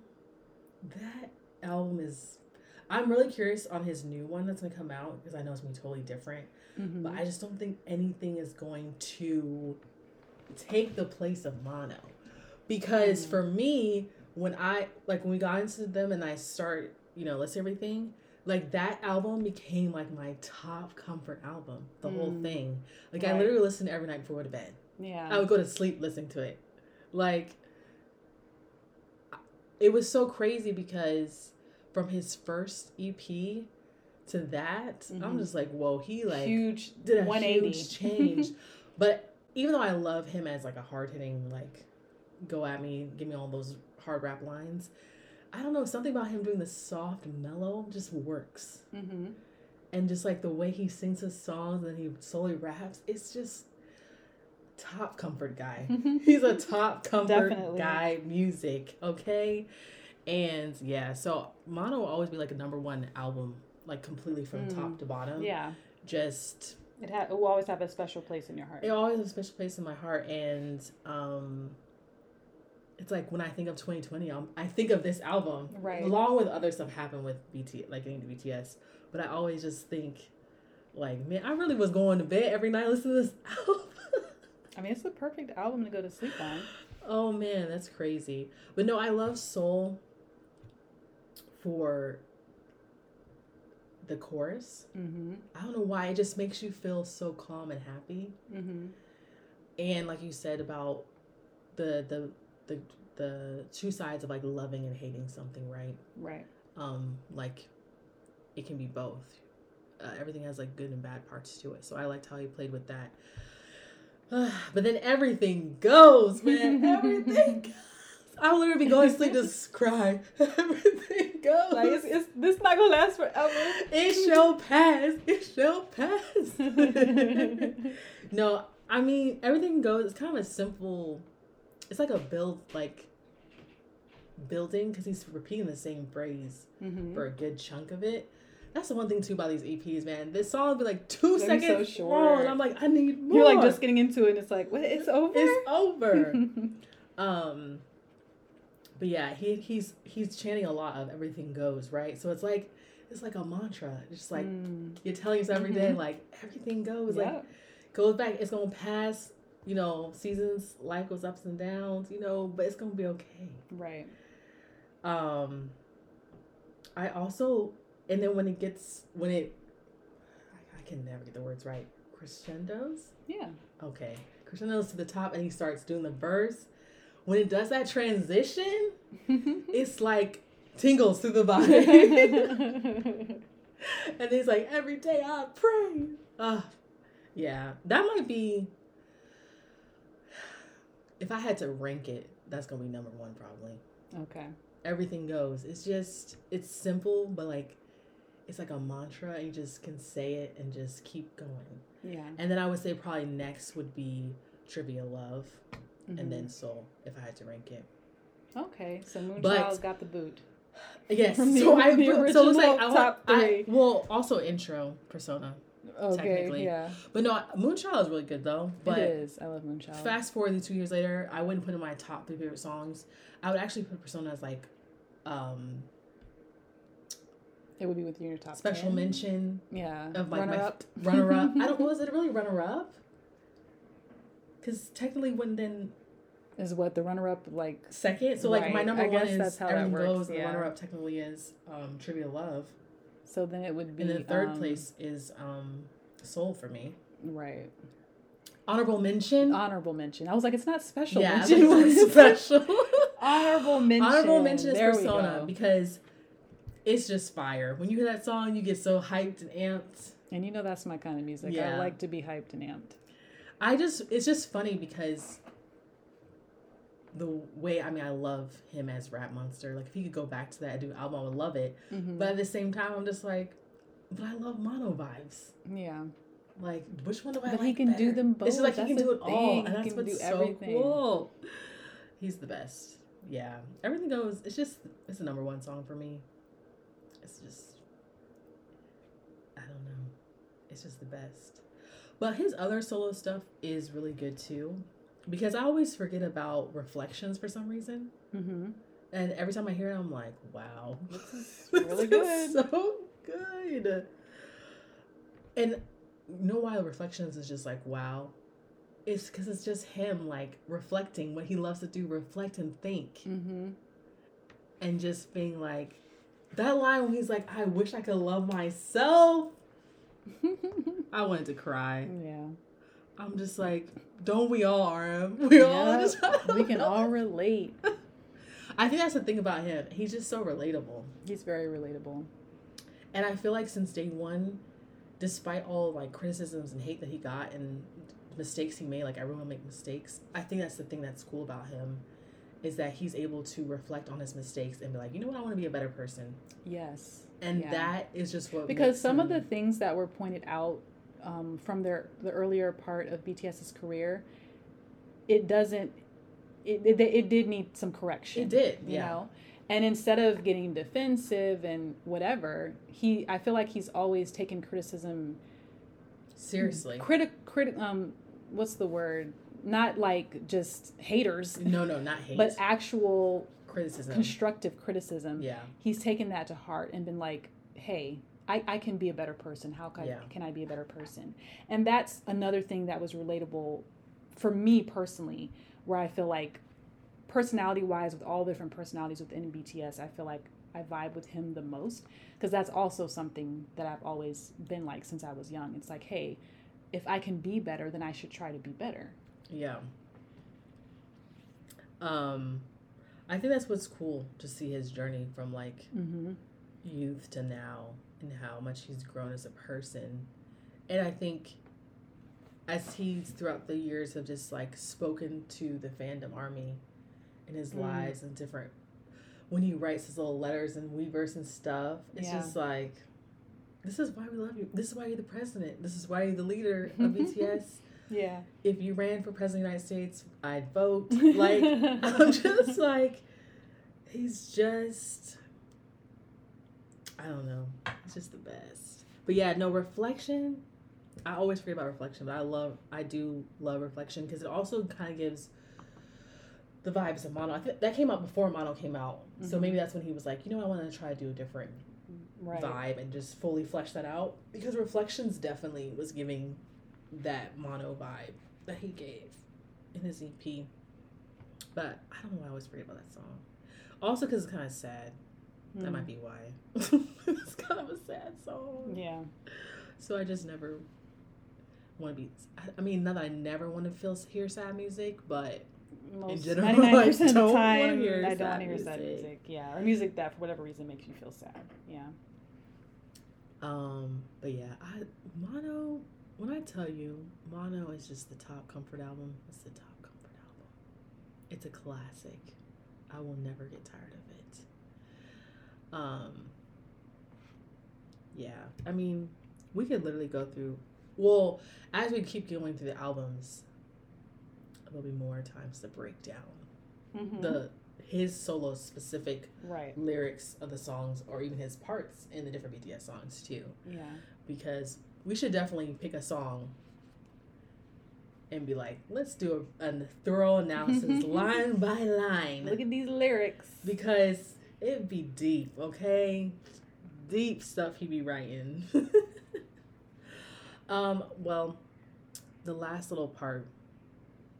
that album is. I'm really curious on his new one that's gonna come out because I know it's gonna be totally different.
mhm.
But I just don't think anything is going to take the place of mono. Because
Mm.
for me, when I like when we got into them and I start, you know, list everything, like that album became like my top comfort album, the whole
Mm.
thing. Like I literally listened every night before I go to bed.
yeah.
I would go to sleep listening to it. Like it was so crazy because from his first EP to that, I'm
Mhm.
just like, whoa, he like
huge
did a
180
huge change. but even though I love him as like a hard hitting, like go at me, give me all those hard rap lines, I don't know, something about him doing the soft mellow just works.
hmm
And just like the way he sings his songs and he solely raps, it's just top comfort guy. He's a top comfort
Definitely.
guy music, okay? And yeah, so Mono will always be like a number one album, like completely from
Mm.
top to bottom.
yeah
Just
it, ha- it will always have a special place in your heart
it always has a special place in my heart and um it's like when I think of 2020, um, I think of this album,
Right.
Along with other stuff happened with BT, like getting to BTS, but I always just think, like, man, I really was going to bed every night listening to this album.
i mean it's the perfect album to go to sleep on
oh man, that's crazy. But no, I love Soul for the chorus.
mm-hmm
I don't know why it just makes you feel so calm and happy.
mm-hmm
and like you said about the the the the two sides of like loving and hating something right?
Right.
Um like it can be both. Uh, everything has like good and bad parts to it so i liked how he played with that. But then everything goes man. Everything goes. I'll literally be going to sleep just cry. Everything goes.
Like it's, it's this not gonna last forever.
It shall pass. It shall pass. No, I mean everything goes. It's kind of a simple. It's like a build, like building, because he's repeating the same phrase
mm-hmm.
for a good chunk of it. That's the one thing too about these EPs, man. This song will be like two
They're so
seconds
short.
long, and I'm like, I need more.
you're like just getting into it and it's like what it's over
it's over. um, but yeah, he he's he's chanting a lot of everything goes right. So it's like it's like a mantra, just like
Mm.
you're telling yourself every day,
Mhm.
like everything goes, like goes back. It's gonna pass. You know, seasons. Life goes ups and downs. You know, but it's gonna be okay.
right
Um, I also, and then when it gets when it, I, I can never get the words right. Crescendos.
yeah
Okay, crescendos to the top, and he starts doing the verse. When it does that transition, it's like tingles through the body. and he's like, every day I pray. Uh, yeah, that might be. If I had to rank it, that's gonna be number one probably.
okay
Everything goes. It's just it's simple, but like it's like a mantra. You just can say it and just keep going.
yeah
And then I would say probably next would be Trivia Love,
Mhm.
and then Soul. If I had to rank it.
okay so Moonchild's got the boot
Yes. So I so it's like I, want-
top
I
three.
well also intro persona.
Okay
Technically.
yeah
But no, Moonchild is really good though. But
it is i love moonchild
fast forward to two years later, I wouldn't put in my top three favorite songs. I would actually put Persona as like um
it would be with you in your top
special
10.
mention
yeah
of like
runner
my
up
runner up. I don't was it really runner up? Because technically when then
is what the runner up like
second. So like my
Right.
number
I
one
guess
is
that's how that works,
Goes and the runner up technically is um Trivia Love.
So then it would be
And the third
um,
place is um Soul for me.
right
Honorable mention.
honorable mention i was like it's not special
yeah,
mention
like, special.
honorable mention
Honorable mention is
there
Persona because it's just fire. When you hear that song, you get so hyped and amped.
and you know that's my kind of music i like to be hyped and amped
I just, it's just funny because the way, I mean, I love him as Rap Monster. Like, if he could go back to that do album, I would love it.
Mhm.
But at the same time, I'm just like, but I love mono vibes.
yeah
Like, which one do I
But
like
he can do
better?
them
It's just like
both.
he can do it all, and that's what's
do
so
everything.
cool. He's the best. Yeah, everything goes. It's just it's the number one song for me. It's just I don't know. It's just the best. But his other solo stuff is really good too, because I always forget about reflections for some reason.
mm-hmm.
And every time I hear it, I'm like, wow.
This is
This
really
is
good.
so good. And you know why Reflections is just like, wow? It's because it's just him, like, reflecting what he loves to do, reflect and think.
Mm-hmm.
And just being like, that line when he's like, I wish I could love myself. I wanted to cry.
yeah.
I'm just like, don't we all, RM? We all just
we can all relate.
I think that's the thing about him. He's just so relatable.
He's very relatable.
And I feel like since day one, despite all like criticisms and hate that he got and mistakes he made, like everyone make mistakes. I think that's the thing that's cool about him, is that he's able to reflect on his mistakes and be like, you know what, I want to be a better person.
Yes.
And
Yeah.
that is just what
because some of the things that were pointed out um, from their the earlier part of BTS's career, it doesn't. It, it, it did need some correction.
it did,
you
yeah.
know and instead of getting defensive and whatever he i feel like he's always taken criticism
Seriously.
critic critic um what's the word not like just haters
No, no, not hate.
but actual
criticism.
constructive criticism
yeah.
he's taken that to heart and been like hey I, I can be a better person. How can,
Yeah.
can I be a better person? And that's another thing that was relatable for me personally, where I feel like personality wise, with all the different personalities within BTS, I feel like I vibe with him the most because that's also something that I've always been like since I was young. It's like, hey, if I can be better, then I should try to be better.
Yeah. Um, I think that's what's cool to see his journey from like
Mm-hmm.
Youth to now and how much he's grown as a person. And I think as he's throughout the years have just like spoken to the fandom army in his
Mm.
lives and different when he writes his little letters and Weverse and stuff, it's
Yeah.
just like this is why we love you. This is why you're the president. This is why you're the leader of BTS.
Yeah.
If you ran for president of the United States, I'd vote. Like I'm just like he's just I don't know. It's just the best. But yeah, no reflection. I always forget about reflection, but I love I do love reflection because it also kind of gives the vibes of mono. I think that came out before mono came out, so
Mhm.
maybe that's when he was like, you know, I want to try to do a different
Right.
vibe and just fully flesh that out because reflections definitely was giving that mono vibe that he gave in his EP. But I don't know why I always forget about that song. Also, because it's kind of sad. That
Mm.
might be why. it's kind of a sad song.
Yeah.
So I just never want to be. I- mean, not that I never want to feel hear sad music, but
Most,
general,
99%
I
of the
don't wanna
time,
hear
I don't
sad
want to hear sad
music.
music. Yeah. Or music that, for whatever reason, makes you feel sad. Yeah.
um, but yeah, I mono. When I tell you, mono is just the top comfort album. It's the top comfort album. It's a classic. I will never get tired of it. Um. Yeah, I mean, we could literally go through. Well, as we keep going through the albums, there'll be more times to break down
Mm-hmm.
the his solo specific
right.
lyrics of the songs or even his parts in the different BTS songs too.
Yeah.
Because we should definitely pick a song and be like, let's do a, a thorough analysis line by line.
Look at these lyrics.
because it'd be deep, okay? Deep stuff he'd be writing. um, well, the last little part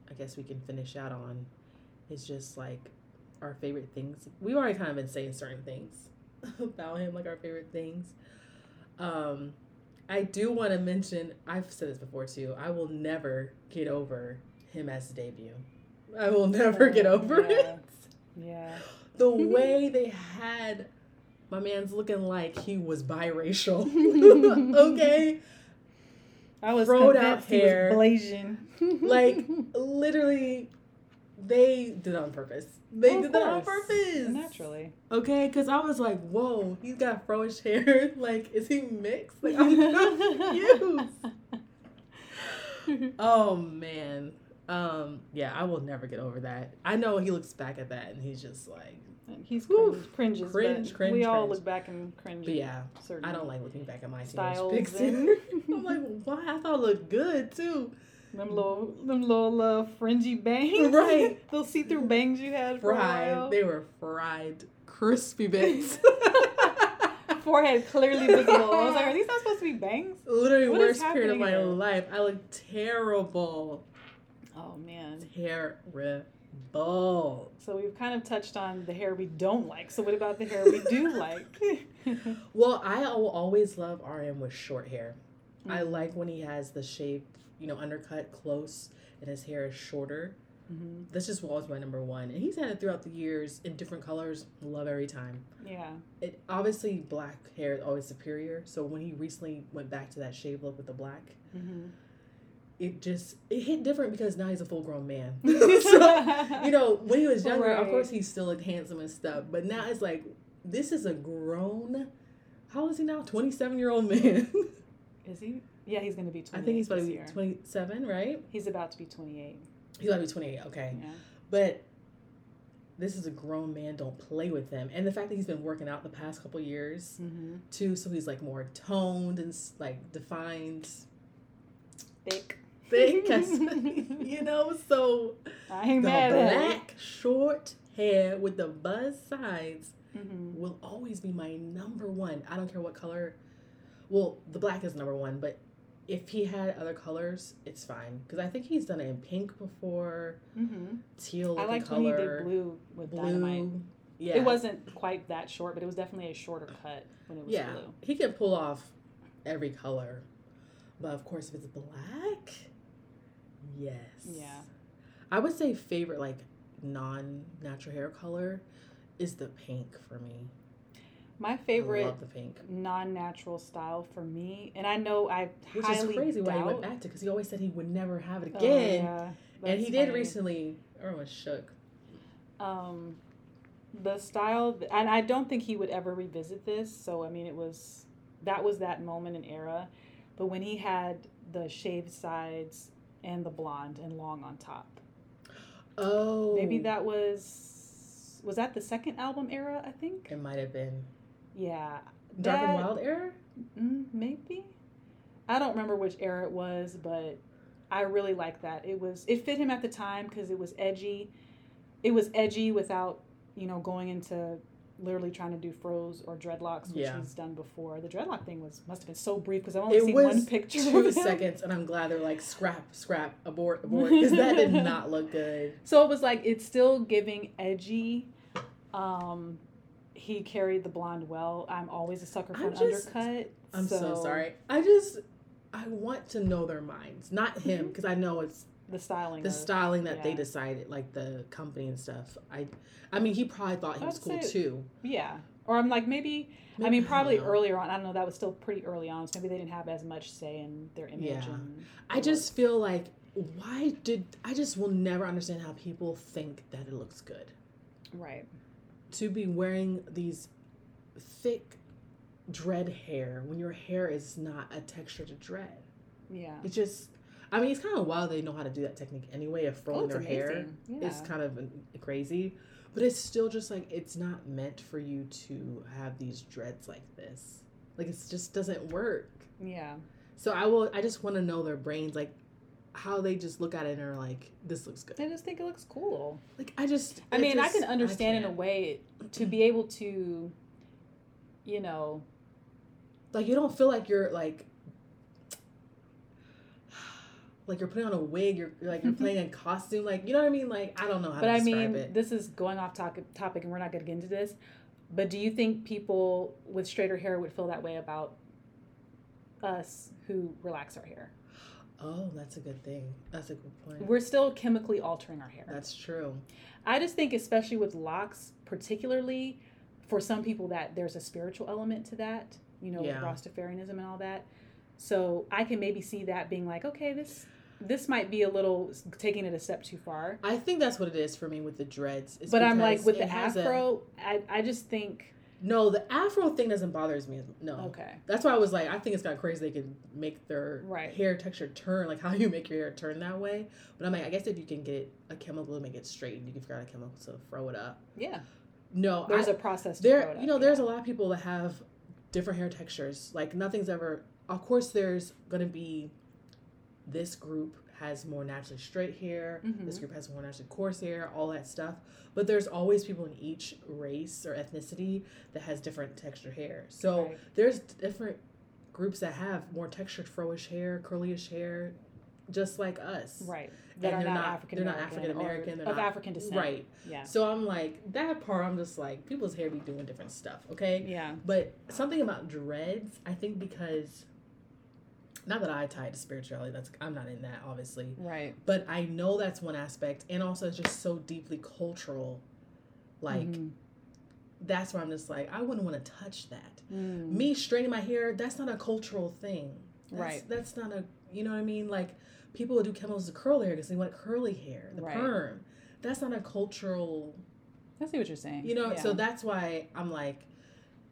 I guess we can finish out on is just like our favorite things. We've already kind of been saying certain things about him, like our favorite things. Um, I do want to mention, I've said this before too, I will never get over him as a debut. I will never get over
Yeah.
it
Yeah.
The way they had my man's looking like he was biracial. okay?
I was
Throwed out hair.
was Blasian.
Like literally they did it on purpose. They
Of
did that on purpose.
Naturally.
Okay, because I was like, whoa, he's got froish hair. Like, is he mixed? Like, I'm confused. oh man. Um, yeah, I will never get over that. I know he looks back at that and he's just like,
He's cringe, cringes.
Cringe, cringe,
we all
cringe.
look back and cringe.
but yeah, I don't like looking back at my teenage
styles
pics.
and
I'm like, why? I thought it looked good too.
them little them little uh, fringy bangs.
Right.
Those see through bangs you had for a
Fried.
while.
They were fried, crispy bits.
Forehead clearly visible. I was like, are these not supposed to be bangs?
Literally
What
worst period of my
here?
life. I look terrible.
Oh man.
Terrible.
So we've kind of touched on the hair we don't like. So what about the hair we do like?
Well, I will always love RM with short hair. I
Mhm.
like when he has the shape, you know, undercut close and his hair is shorter.
hmm
This just was my number one, and he's had it throughout the years in different colors. Love every time.
Yeah.
It obviously black hair is always superior. So when he recently went back to that shave look with the black,
hmm
it just it hit different because now he's a full grown man. so you know when he was younger, of course he still looked handsome and stuff, but now it's like this is a grown. How old is he now? Twenty seven year old man.
Is he? Yeah, he's going to be
I think he's about to be twenty seven, right?
He's about to be 28.
He's about to be twenty eight. Okay.
Yeah.
But this is a grown man. Don't play with him. And the fact that he's been working out the past couple years
hmm
too, so he's like more toned and like defined,
Thick.
Thick. you know, so
I ain't
the
mad
black short hair with the buzz sides
hmm
will always be my number one. I don't care what color. Well, the black is number one, but if he had other colors, it's fine because I think he's done it in pink before,
hmm
teal
I liked when he did blue with
blue.
dynamite.
Yeah,
It wasn't quite that short, but it was definitely a shorter cut when it was
Yeah,
blue.
he can pull off every color, but of course, if it's black, yes.
Yeah.
I would say favorite like non-natural hair color is the pink for me.
My
I
favorite
love the pink,
non-natural style for me, and I know I
which is crazy why he went back to because he always said he would never have it
Oh,
again,
yeah,
and he
that's
did recently. Everyone was shook.
Um, the style, and I don't think he would ever revisit this. So I mean, it was that was that moment and era. But when he had the shaved sides and the blonde and long on top,
Oh,
maybe that was was that the second album era? I think.
it might have been
Yeah,
Dark and Wild era.
mm, maybe. I don't remember which era it was, but I really like that. It was it fit him at the time because it was edgy. It was edgy without you know going into literally trying to do froze or dreadlocks, which
Yeah.
he's done before. The dreadlock thing was must have been so brief because I've only
It
seen one picture.
two seconds, and I'm glad they're like scrap, scrap, abort, abort, because that did not look good.
So it was like it's still giving edgy. Um, he carried the blonde well. I'm always a sucker for
I'm
an
just-
undercut.
I'm so, sorry. I just I want to know their minds, not him, because I know it's
The styling.
the
of-
styling that they decided, like the company and stuff. I, I mean, he probably thought he was cool
say-
too.
Yeah. Or I'm like maybe I mean probably
know.
earlier on. I don't know. That was still pretty early on. So maybe they didn't have as much say in their image.
Yeah. I just feel like why did I just will never understand how people think that it looks good
right.
to be wearing these thick dread hair when your hair is not a texture to dread.
Yeah.
It just, I mean, it's kind of wild they know how to do that technique anyway of
Oh,
throwing
it's
their hair.
amazing. Yeah.
It's kind of uh, crazy, but it's still just like it's not meant for you to have these dreads like this. Like it just doesn't work.
yeah.
So I will. I just want to know their brains, like how they just look at it and are like, "This looks good."
I just think it looks cool.
Like I just.
I mean, I can understand in a way to be able to, you know,
like you don't feel like you're like. Like you're putting on a wig, you're like you're mm-hmm. playing a costume, like you know what I mean. Like I don't know how to do it.
but
to
I mean,
it.
this is going off topic, topic, and we're not going to get into this. But do you think people with straighter hair would feel that way about us who relax our hair?
Oh, that's a good thing. That's a good point.
We're still chemically altering our hair.
That's true.
I just think, especially with locks, particularly for some people, that there's a spiritual element to that, you know,
Yeah.
with Rastafarianism and all that. So I can maybe see that being like, okay, this this might be a little taking it a step too far.
I think that's what it is for me with the dreads.
But I'm like with the afro, I I just think
no, the afro thing doesn't bother me. No.
okay,
That's why I was like, I think it's kind of crazy they can make their
Right.
hair texture turn, like how you make your hair turn that way. But I'm like, I guess if you can get a chemical to make it straight, you can figure out a chemical to throw it up.
yeah,
No,
there's
I,
a process. To
there,
it
you
up,
know, there's a lot of people that have different hair textures. Like nothing's ever. Of course, there's gonna be this group has more naturally straight hair. This
Mhm.
group has more naturally coarse hair. All that stuff. But there's always people in each race or ethnicity that has different textured hair. So
Right.
there's different groups that have more textured froish hair, curlyish hair, just like us.
right that
And
are
they're
not African
they're not African-American, they're
of
not-
African descent.
Right.
Yeah.
So I'm like that part. I'm just like people's hair be doing different stuff. Okay.
Yeah.
But something about dreads, I think because not that I tie it to spirituality. That's I'm not in that, obviously.
Right.
But I know that's one aspect, and also it's just so deeply cultural. Like
Mhm.
that's where I'm just like, I wouldn't want to touch that.
Mm.
Me straightening my hair, that's not a cultural thing. That's,
Right.
That's not a, you know what I mean? Like people will do chemicals to curl hair because they want curly hair, the
Right.
perm. That's not a cultural,
I see what you're saying.
you know. So that's why I'm like,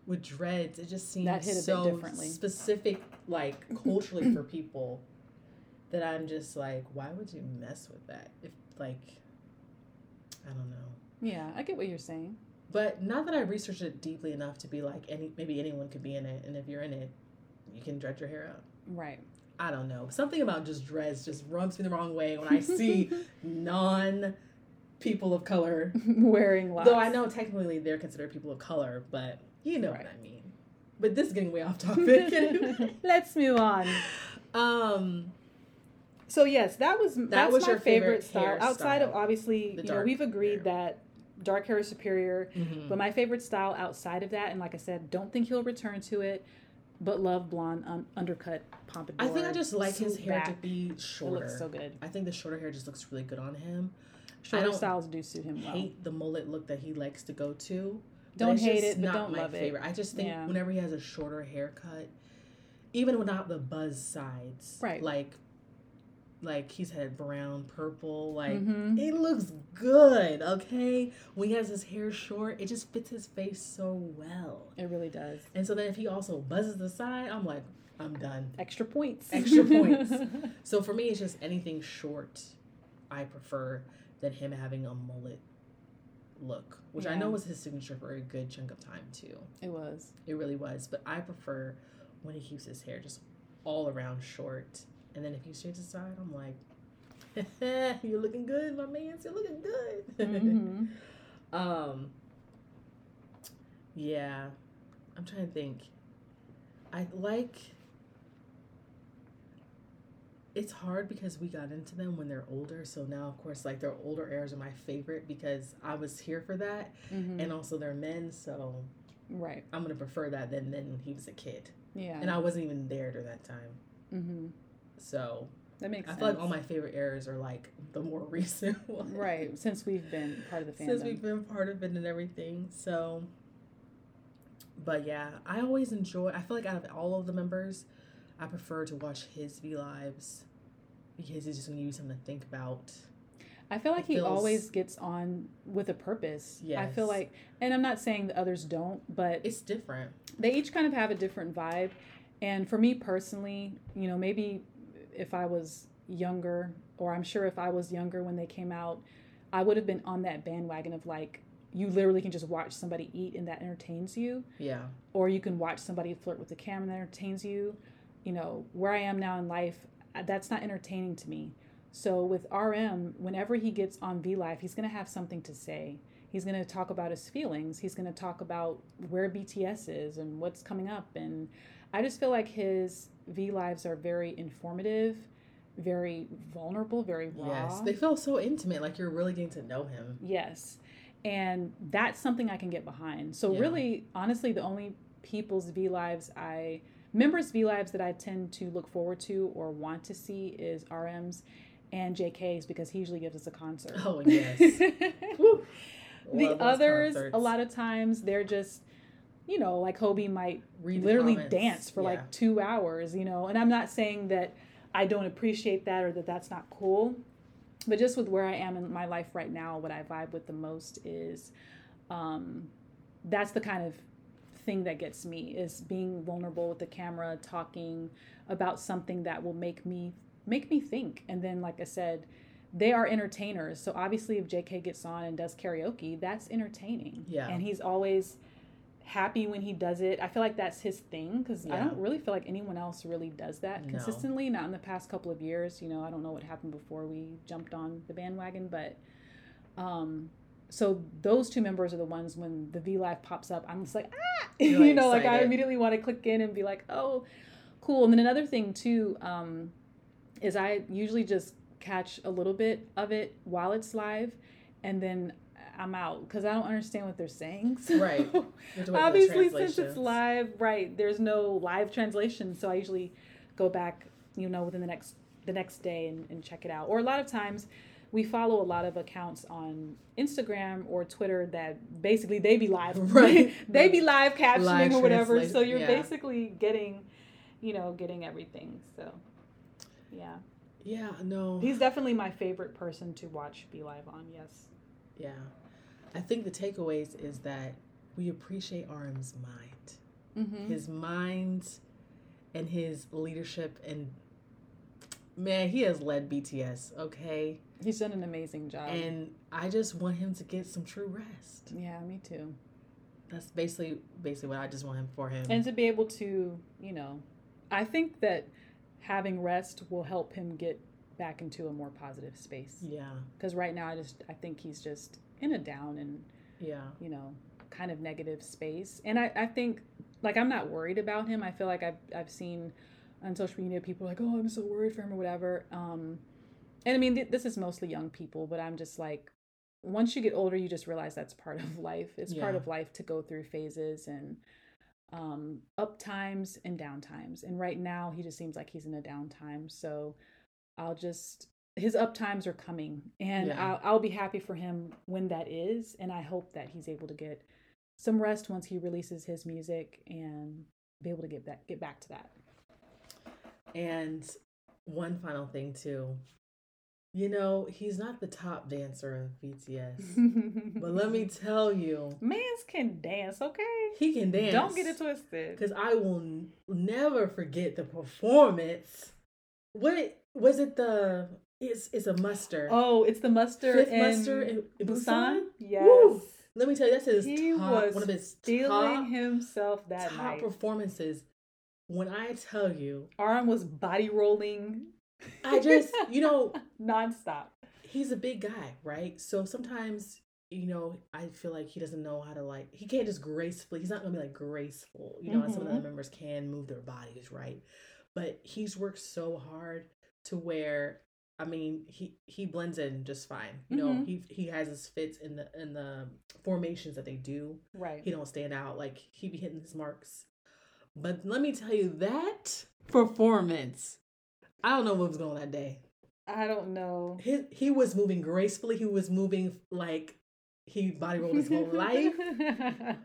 with dreads, it just seems
That hit a bit
so
differently.
specific, like culturally for people, that I'm just like, why would you mess with that? If like, I don't know.
yeah, I get what you're saying.
But not that I researched it deeply enough to be like any maybe anyone could be in it, and if you're in it, you can dread your hair out.
Right.
I don't know. Something about just dreads just rubs me the wrong way when I see non people of color.
Wearing locks.
Though I know technically they're considered people of color, but you know
Right.
what I mean. But this is getting way off topic.
Let's move on.
um,
So yes, that was that's
was
my
your favorite
style. Outside of obviously,
the
you know, we've agreed
hair.
that dark hair is superior.
mhm.
But my favorite style outside of that, and like I said, don't think he'll return to it. But love blonde un- undercut pompadour.
I think I just like his hair to
be
be
It looks so good.
I think the shorter hair just looks really good on him.
Shorter
don't
styles do suit him well.
hate the mullet look that he likes to go to.
Don't hate it, but don't
my
love it.
favorite. I just think
Yeah.
whenever he has a shorter haircut, even without the buzz sides,
Right.
Like, like he's had brown, purple, like
Mhm.
it looks good. Okay, when he has his hair short, it just fits his face so well.
It really does.
And so then if he also buzzes the side, I'm like, I'm done.
Extra points.
Extra points. So for me, it's just anything short, I prefer than him having a mullet look, which I know was his signature for a good chunk of time too.
it was.
It really was. But I prefer when he keeps his hair just all around short. And then if he straightens his side, I'm like, you're looking good, my man. You're looking good.
Mhm.
um, yeah, I'm trying to think. I like. It's hard because we got into them when they're older. So now, of course, like their older heirs are my favorite because I was here for that,
Mhm.
and also they're men. So
right.
I'm gonna prefer that than than when he was a kid,
Yeah.
and I wasn't even there during that time.
hmm
So
That makes
I
sense.
feel like all my favorite heirs are like the more recent ones.
right since we've been part of the fandom.
since we've been part of it and everything. So, but yeah, I always enjoy. I feel like out of all of the members, I prefer to watch his V lives because he's just gonna give you something to think about.
I feel like
It
he
feels-
always gets on with a purpose. Yeah. I feel like, and I'm not saying the others don't, but
It's different.
they each kind of have a different vibe. And for me personally, you know, maybe if I was younger, or I'm sure if I was younger when they came out, I would have been on that bandwagon of like, you literally can just watch somebody eat and that entertains you,
Yeah.
or you can watch somebody flirt with the camera and that entertains you. You know, where I am now in life, uh, that's not entertaining to me. So with RM, whenever he gets on V Live, he's going to have something to say. He's going to talk about his feelings. He's going to talk about where BTS is and what's coming up. And I just feel like his V Lives are very informative, very vulnerable, very raw.
Yes. They feel so intimate, like you're really getting to know him.
Yes. And that's something I can get behind. So
Yeah.
really, honestly, the only people's V lives I members V lives that I tend to look forward to or want to see is RM's and JK's because he usually gives us a concert.
Oh yes.
The others,
concerts.
a lot of times they're just, you know, like Hobi might
Read
literally dance for
Yeah.
like two hours, you know. And I'm not saying that I don't appreciate that or that that's not cool, but just with where I am in my life right now, what I vibe with the most is, um, that's the kind of thing that gets me is being vulnerable with the camera, talking about something that will make me make me think. And then, like I said, they are entertainers. So obviously, if JK gets on and does karaoke, that's entertaining.
Yeah.
and he's always happy when he does it. I feel like that's his thing because I don't really feel like anyone else really does that
No.
consistently. Not in the past couple of years. You know, I don't know what happened before we jumped on the bandwagon, but um, so those two members are the ones when the V Live pops up, I'm just like ah,
You're,
you know, like I immediately want to click in and be like, oh, cool. And then another thing too um, is I usually just catch a little bit of it while it's live, and then I'm out because I don't understand what they're saying. So-
Right. You have to wait for the
Obviously, since it's live, right? There's no live translation, so I usually go back you know, within the next the next day and, and check it out. Or a lot of times we follow a lot of accounts on Instagram or Twitter that basically they be live,
Right.
they be live captioning
Live
or whatever. So you're
yeah.
basically getting, you know, getting everything. So, yeah,
Yeah, no.
he's definitely my favorite person to watch V Live on. Yes.
Yeah. I think the takeaways is that we appreciate RM's mind.
Mm-hmm.
His mind and his leadership and man, he has led BTS, okay?
He's done an amazing job.
And I just want him to get some true rest.
yeah, me too.
That's basically basically what I just want him for him.
And to be able to, you know, I think that having rest will help him get back into a more positive space.
yeah.
Because right now, I just I think he's just in a down and
Yeah.
you know kind of negative space. And I I think like I'm not worried about him. I feel like I've I've seen on social media people like oh I'm so worried for him or whatever. Um, and I mean th- this is mostly young people, but I'm just like once you get older, you just realize that's part of life. It's part of life to go through phases and um, up times and down times. And right now, he just seems like he's in a downtime. So I'll just his up times are coming, and
Yeah.
I'll, I'll be happy for him when that is. And I hope that he's able to get some rest once he releases his music and be able to get back get back to that.
And one final thing too. You know, he's not the top dancer of BTS. but let me tell you,
Mans can dance, okay?
he can dance.
Don't get it twisted.
Because I will n- never forget the performance. What was it? The it's it's a muster.
Oh, it's the mustard
Fifth
in
muster in, in
Busan.
Busan.
Yes.
Woo! Let me tell you, that's his
He
top,
was
one of his top,
himself that
top
night.
performances. When I tell you,
RM was body rolling.
I just you know
nonstop.
he's a big guy, right? So sometimes, you know, I feel like he doesn't know how to like he can't just gracefully he's not gonna be like graceful, you know, as some of the other members can move their bodies, right? But he's worked so hard to where I mean he he blends in just fine. You know,
Mhm.
he he has his fits in the in the formations that they do.
Right.
He don't stand out like he be hitting his marks. But let me tell you that performance, I don't know what was going on that day
I don't know.
he he was moving gracefully. He was moving like he body rolled his whole life.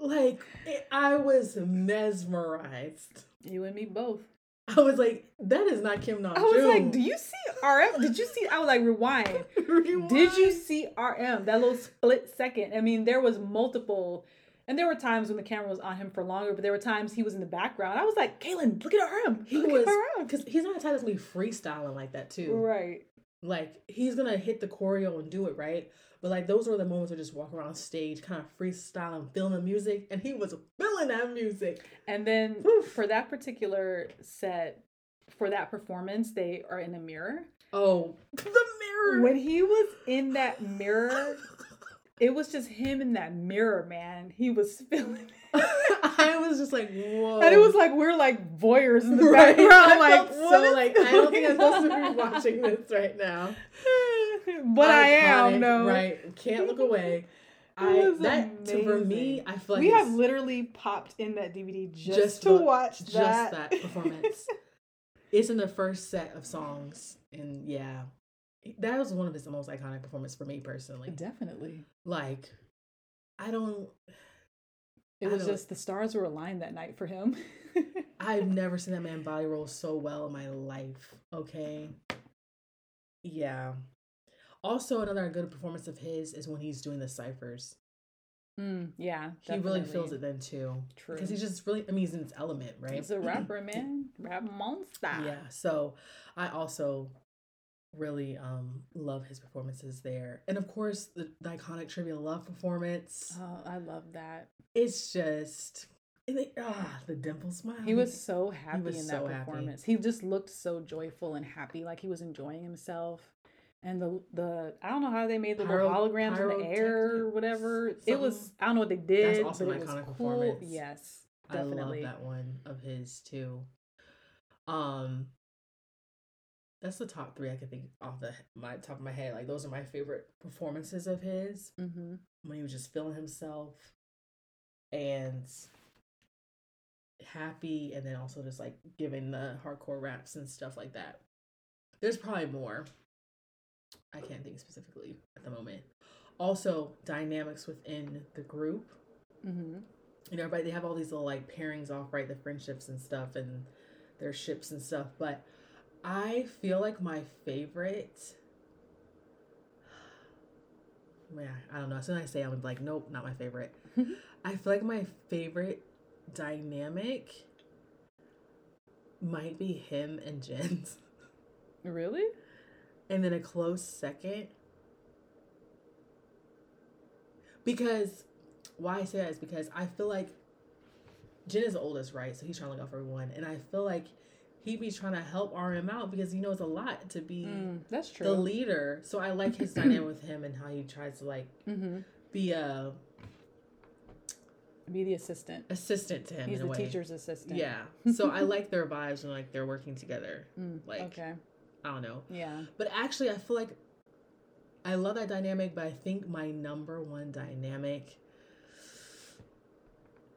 Like it, I was mesmerized.
you and me both.
I was like, that is not Kim Nam.
I was like, do you see RM? Did you see? I was like, rewind. Did you see RM? That little split second. I mean, there was multiple, and there were times when the camera was on him for longer, but there were times he was in the background. I was like, Kaylin, look at RM.
He
Look
was because he's not the type that's gonna be freestyling like that too.
Right.
Like he's gonna hit the choreo and do it right. But like those were the moments where just walk around stage, kind of freestyling, feeling the music, and he was feeling that music.
And then
Woof.
for that particular set, for that performance, they are in a mirror.
Oh, the mirror.
When he was in that mirror, it was just him in that mirror, man. He was feeling
I was just like, whoa.
And it was like we're like voyeurs in the
Right.
background.
I
like,
so like I don't think I'm supposed to be watching this right now.
but I am. No,
right? Can't look away. I that to, for me. I feel like
we have literally popped in that DVD just,
Just
to watch
just
that.
that performance. it's in the first set of songs, and yeah, that was one of his most iconic performances for me personally.
Definitely.
Like, I don't.
It
I
was
don't-
just the stars were aligned that night for him.
I've never seen that man body roll so well in my life. Okay. Yeah. Also, another good performance of his is when he's doing the ciphers.
Mm, yeah,
He really feels it then too.
True.
Because he's just really, I mean, he's in his element, right?
He's a rapper, man. Rap monster.
Yeah. So I also really um love his performances there. And of course, the, the iconic Trivia Love performance.
Oh, I love that.
It's just, it- ah, the dimple smile.
He was so happy
was
in that
so happy.
performance. He just looked so joyful and happy, like he was enjoying himself. And the the I don't know how they made the
Pyro-
holograms in the air or whatever. It was. I don't know what they did.
also
but
an
it was
iconic
cool.
performance.
Yes,
I love
definitely.
that one of his too. Um, that's the top three I can think off the my top of my head. Like those are my favorite performances of his
hmm
when he was just feeling himself, and happy and then also just like giving the hardcore raps and stuff like that. There's probably more. I can't think specifically at the moment. Also, dynamics within the group.
Mm-hmm.
You know, everybody they have all these little like pairings off, right? The friendships and stuff and their ships and stuff. But I feel like my favorite man, I don't know. As soon as I say, I'm like, nope, not my favorite. I feel like my favorite dynamic might be him and Jin's.
Really?
And then a close second. Because why I say that is because I feel like Jin is the oldest, right? So he's trying to look out for everyone. And I feel like he be trying to help RM out because he knows a lot to be
Mm, that's true.
the leader. So I like his dynamic with him and how he tries to like
mm-hmm.
be a
Be the assistant.
assistant to him
He's
in
the
way.
teacher's assistant.
Yeah. So I like their vibes and like they're working together.
Mm,
Like
okay.
I don't know.
Yeah.
But actually I feel like I love that dynamic, but I think my number one dynamic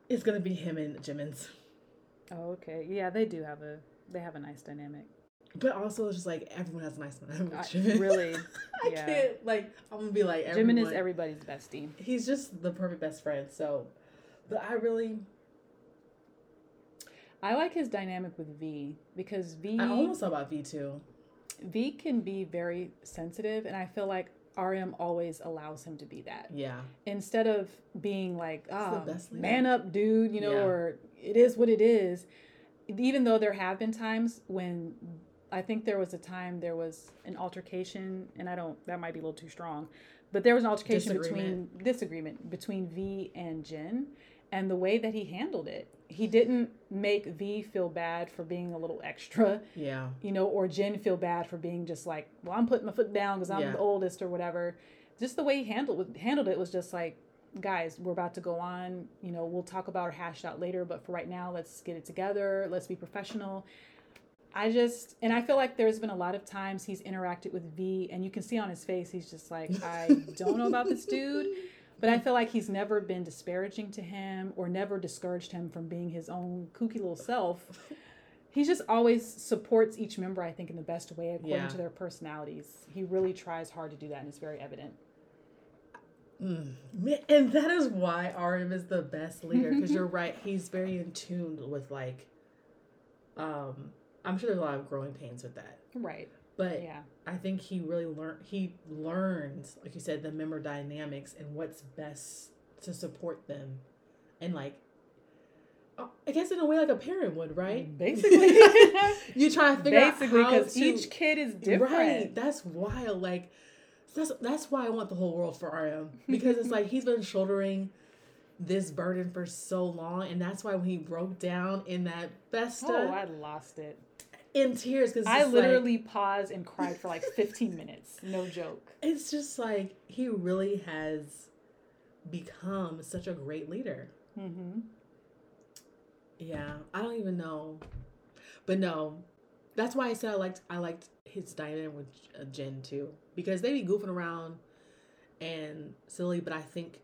is gonna be him and Jimin's.
Oh, okay. Yeah, they do have a they have a nice dynamic.
But also it's just like everyone has a nice dynamic
I-
Jimin.
really,
I
yeah.
can't like I'm gonna be like
Jimin
everyone.
is everybody's bestie.
he's just the perfect best friend. So but I really
I like his dynamic with V because V
I almost thought about V two.
V can be very sensitive, and I feel like RM always allows him to be that.
Yeah.
Instead of being like, ah,
leader."
man up, dude, you know,
Yeah.
or it is what it is. Even though there have been times when I think there was a time there was an altercation, and I don't, that might be a little too strong, but there was an altercation between disagreement between V and Jin and the way that he handled it, he didn't make V feel bad for being a little extra
Yeah.
you know, or Jin feel bad for being just like, well, I'm putting my foot down because I'm
Yeah.
the oldest or whatever. Just the way he handled handled it was just like, guys, we're about to go on. You know, we'll talk about or hash out later, but for right now, let's get it together. Let's be professional. I just, and I feel like there's been a lot of times he's interacted with V, and you can see on his face, he's just like, I don't know about this dude. But I feel like he's never been disparaging to him or never discouraged him from being his own kooky little self. He just always supports each member, I think, in the best way according
Yeah.
to their personalities. He really tries hard to do that, and it's very evident.
Mm. And that is why RM is the best leader because you're right. He's very in tune with like, um, I'm sure there's a lot of growing pains with that,
Right.
but
Yeah.
I think he really learned. He learns, like you said, the member dynamics and what's best to support them, and like, uh, I guess in a way like a parent would, right?
Basically.
you try to figure
Basically,
out
because each kid is different.
Right. That's wild. Like that's that's why I want the whole world for RM. Because it's like he's been shouldering this burden for so long. And that's why when he broke down in that festa
Oh, I lost it.
in tears because
I literally paused and cried for like 15 minutes. No joke.
it's just like he really has become such a great leader.
Mm-hmm.
Yeah, I don't even know, but no, that's why I said I liked I liked his dynamic with uh, Jin too because they be goofing around and silly, but I think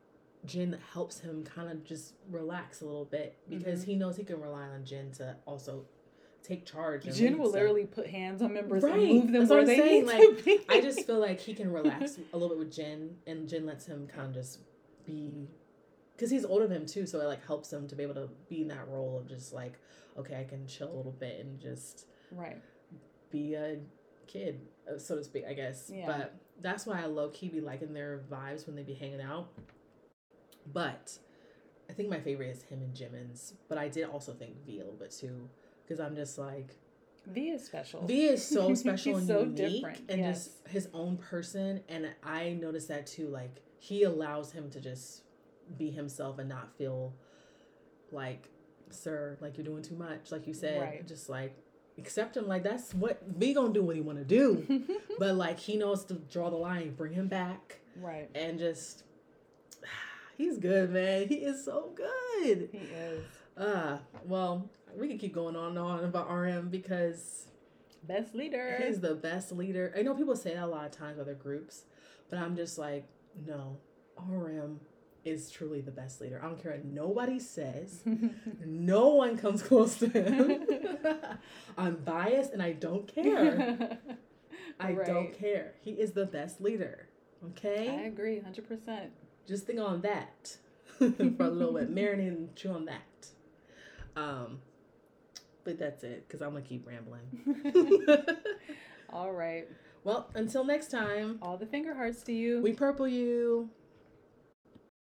Jin helps him kind of just relax a little bit because mm-hmm. he knows he can rely on Jin to also take charge. Jin
will
stuff.
literally put hands on members
Right,
and move them
that's
where they
saying,
need
like,
to be.
I just feel like he can relax a little bit with Jin, and Jin lets him kind of just be, because he's older than him too, so it like helps him to be able to be in that role of just like, okay, I can chill a little bit and just
right.
be a kid, Uh, so to speak, I guess.
Yeah.
But that's why I low key be liking their vibes when they be hanging out. But I think my favorite is him and Jimin's, but I did also think V a little bit too, because I'm just like.
V is special.
V is so special
He's
and
so
unique
different,
and
yes.
just his own person. And I noticed that too. Like he allows him to just be himself and not feel like, sir, like you're doing too much. Like you said,
Right.
just like accept him. Like that's what V gonna do what he want to do. but like he knows to draw the line, bring him back,
right.
and just he's good, man. He is so good.
He is.
Uh well, we can keep going on and on about RM because
Best leader.
He's the best leader. I know people say that a lot of times other groups, but I'm just like, no, RM is truly the best leader. I don't care what nobody says. no one comes close to him. I'm biased and I don't care. I don't care. He is the best leader. Okay?
I agree, hundred percent.
Just think on that for a little bit. Marinate and chew on that. Um, but that's it because I'm gonna keep rambling.
All right.
well, until next time,
All the finger hearts to you.
we purple you.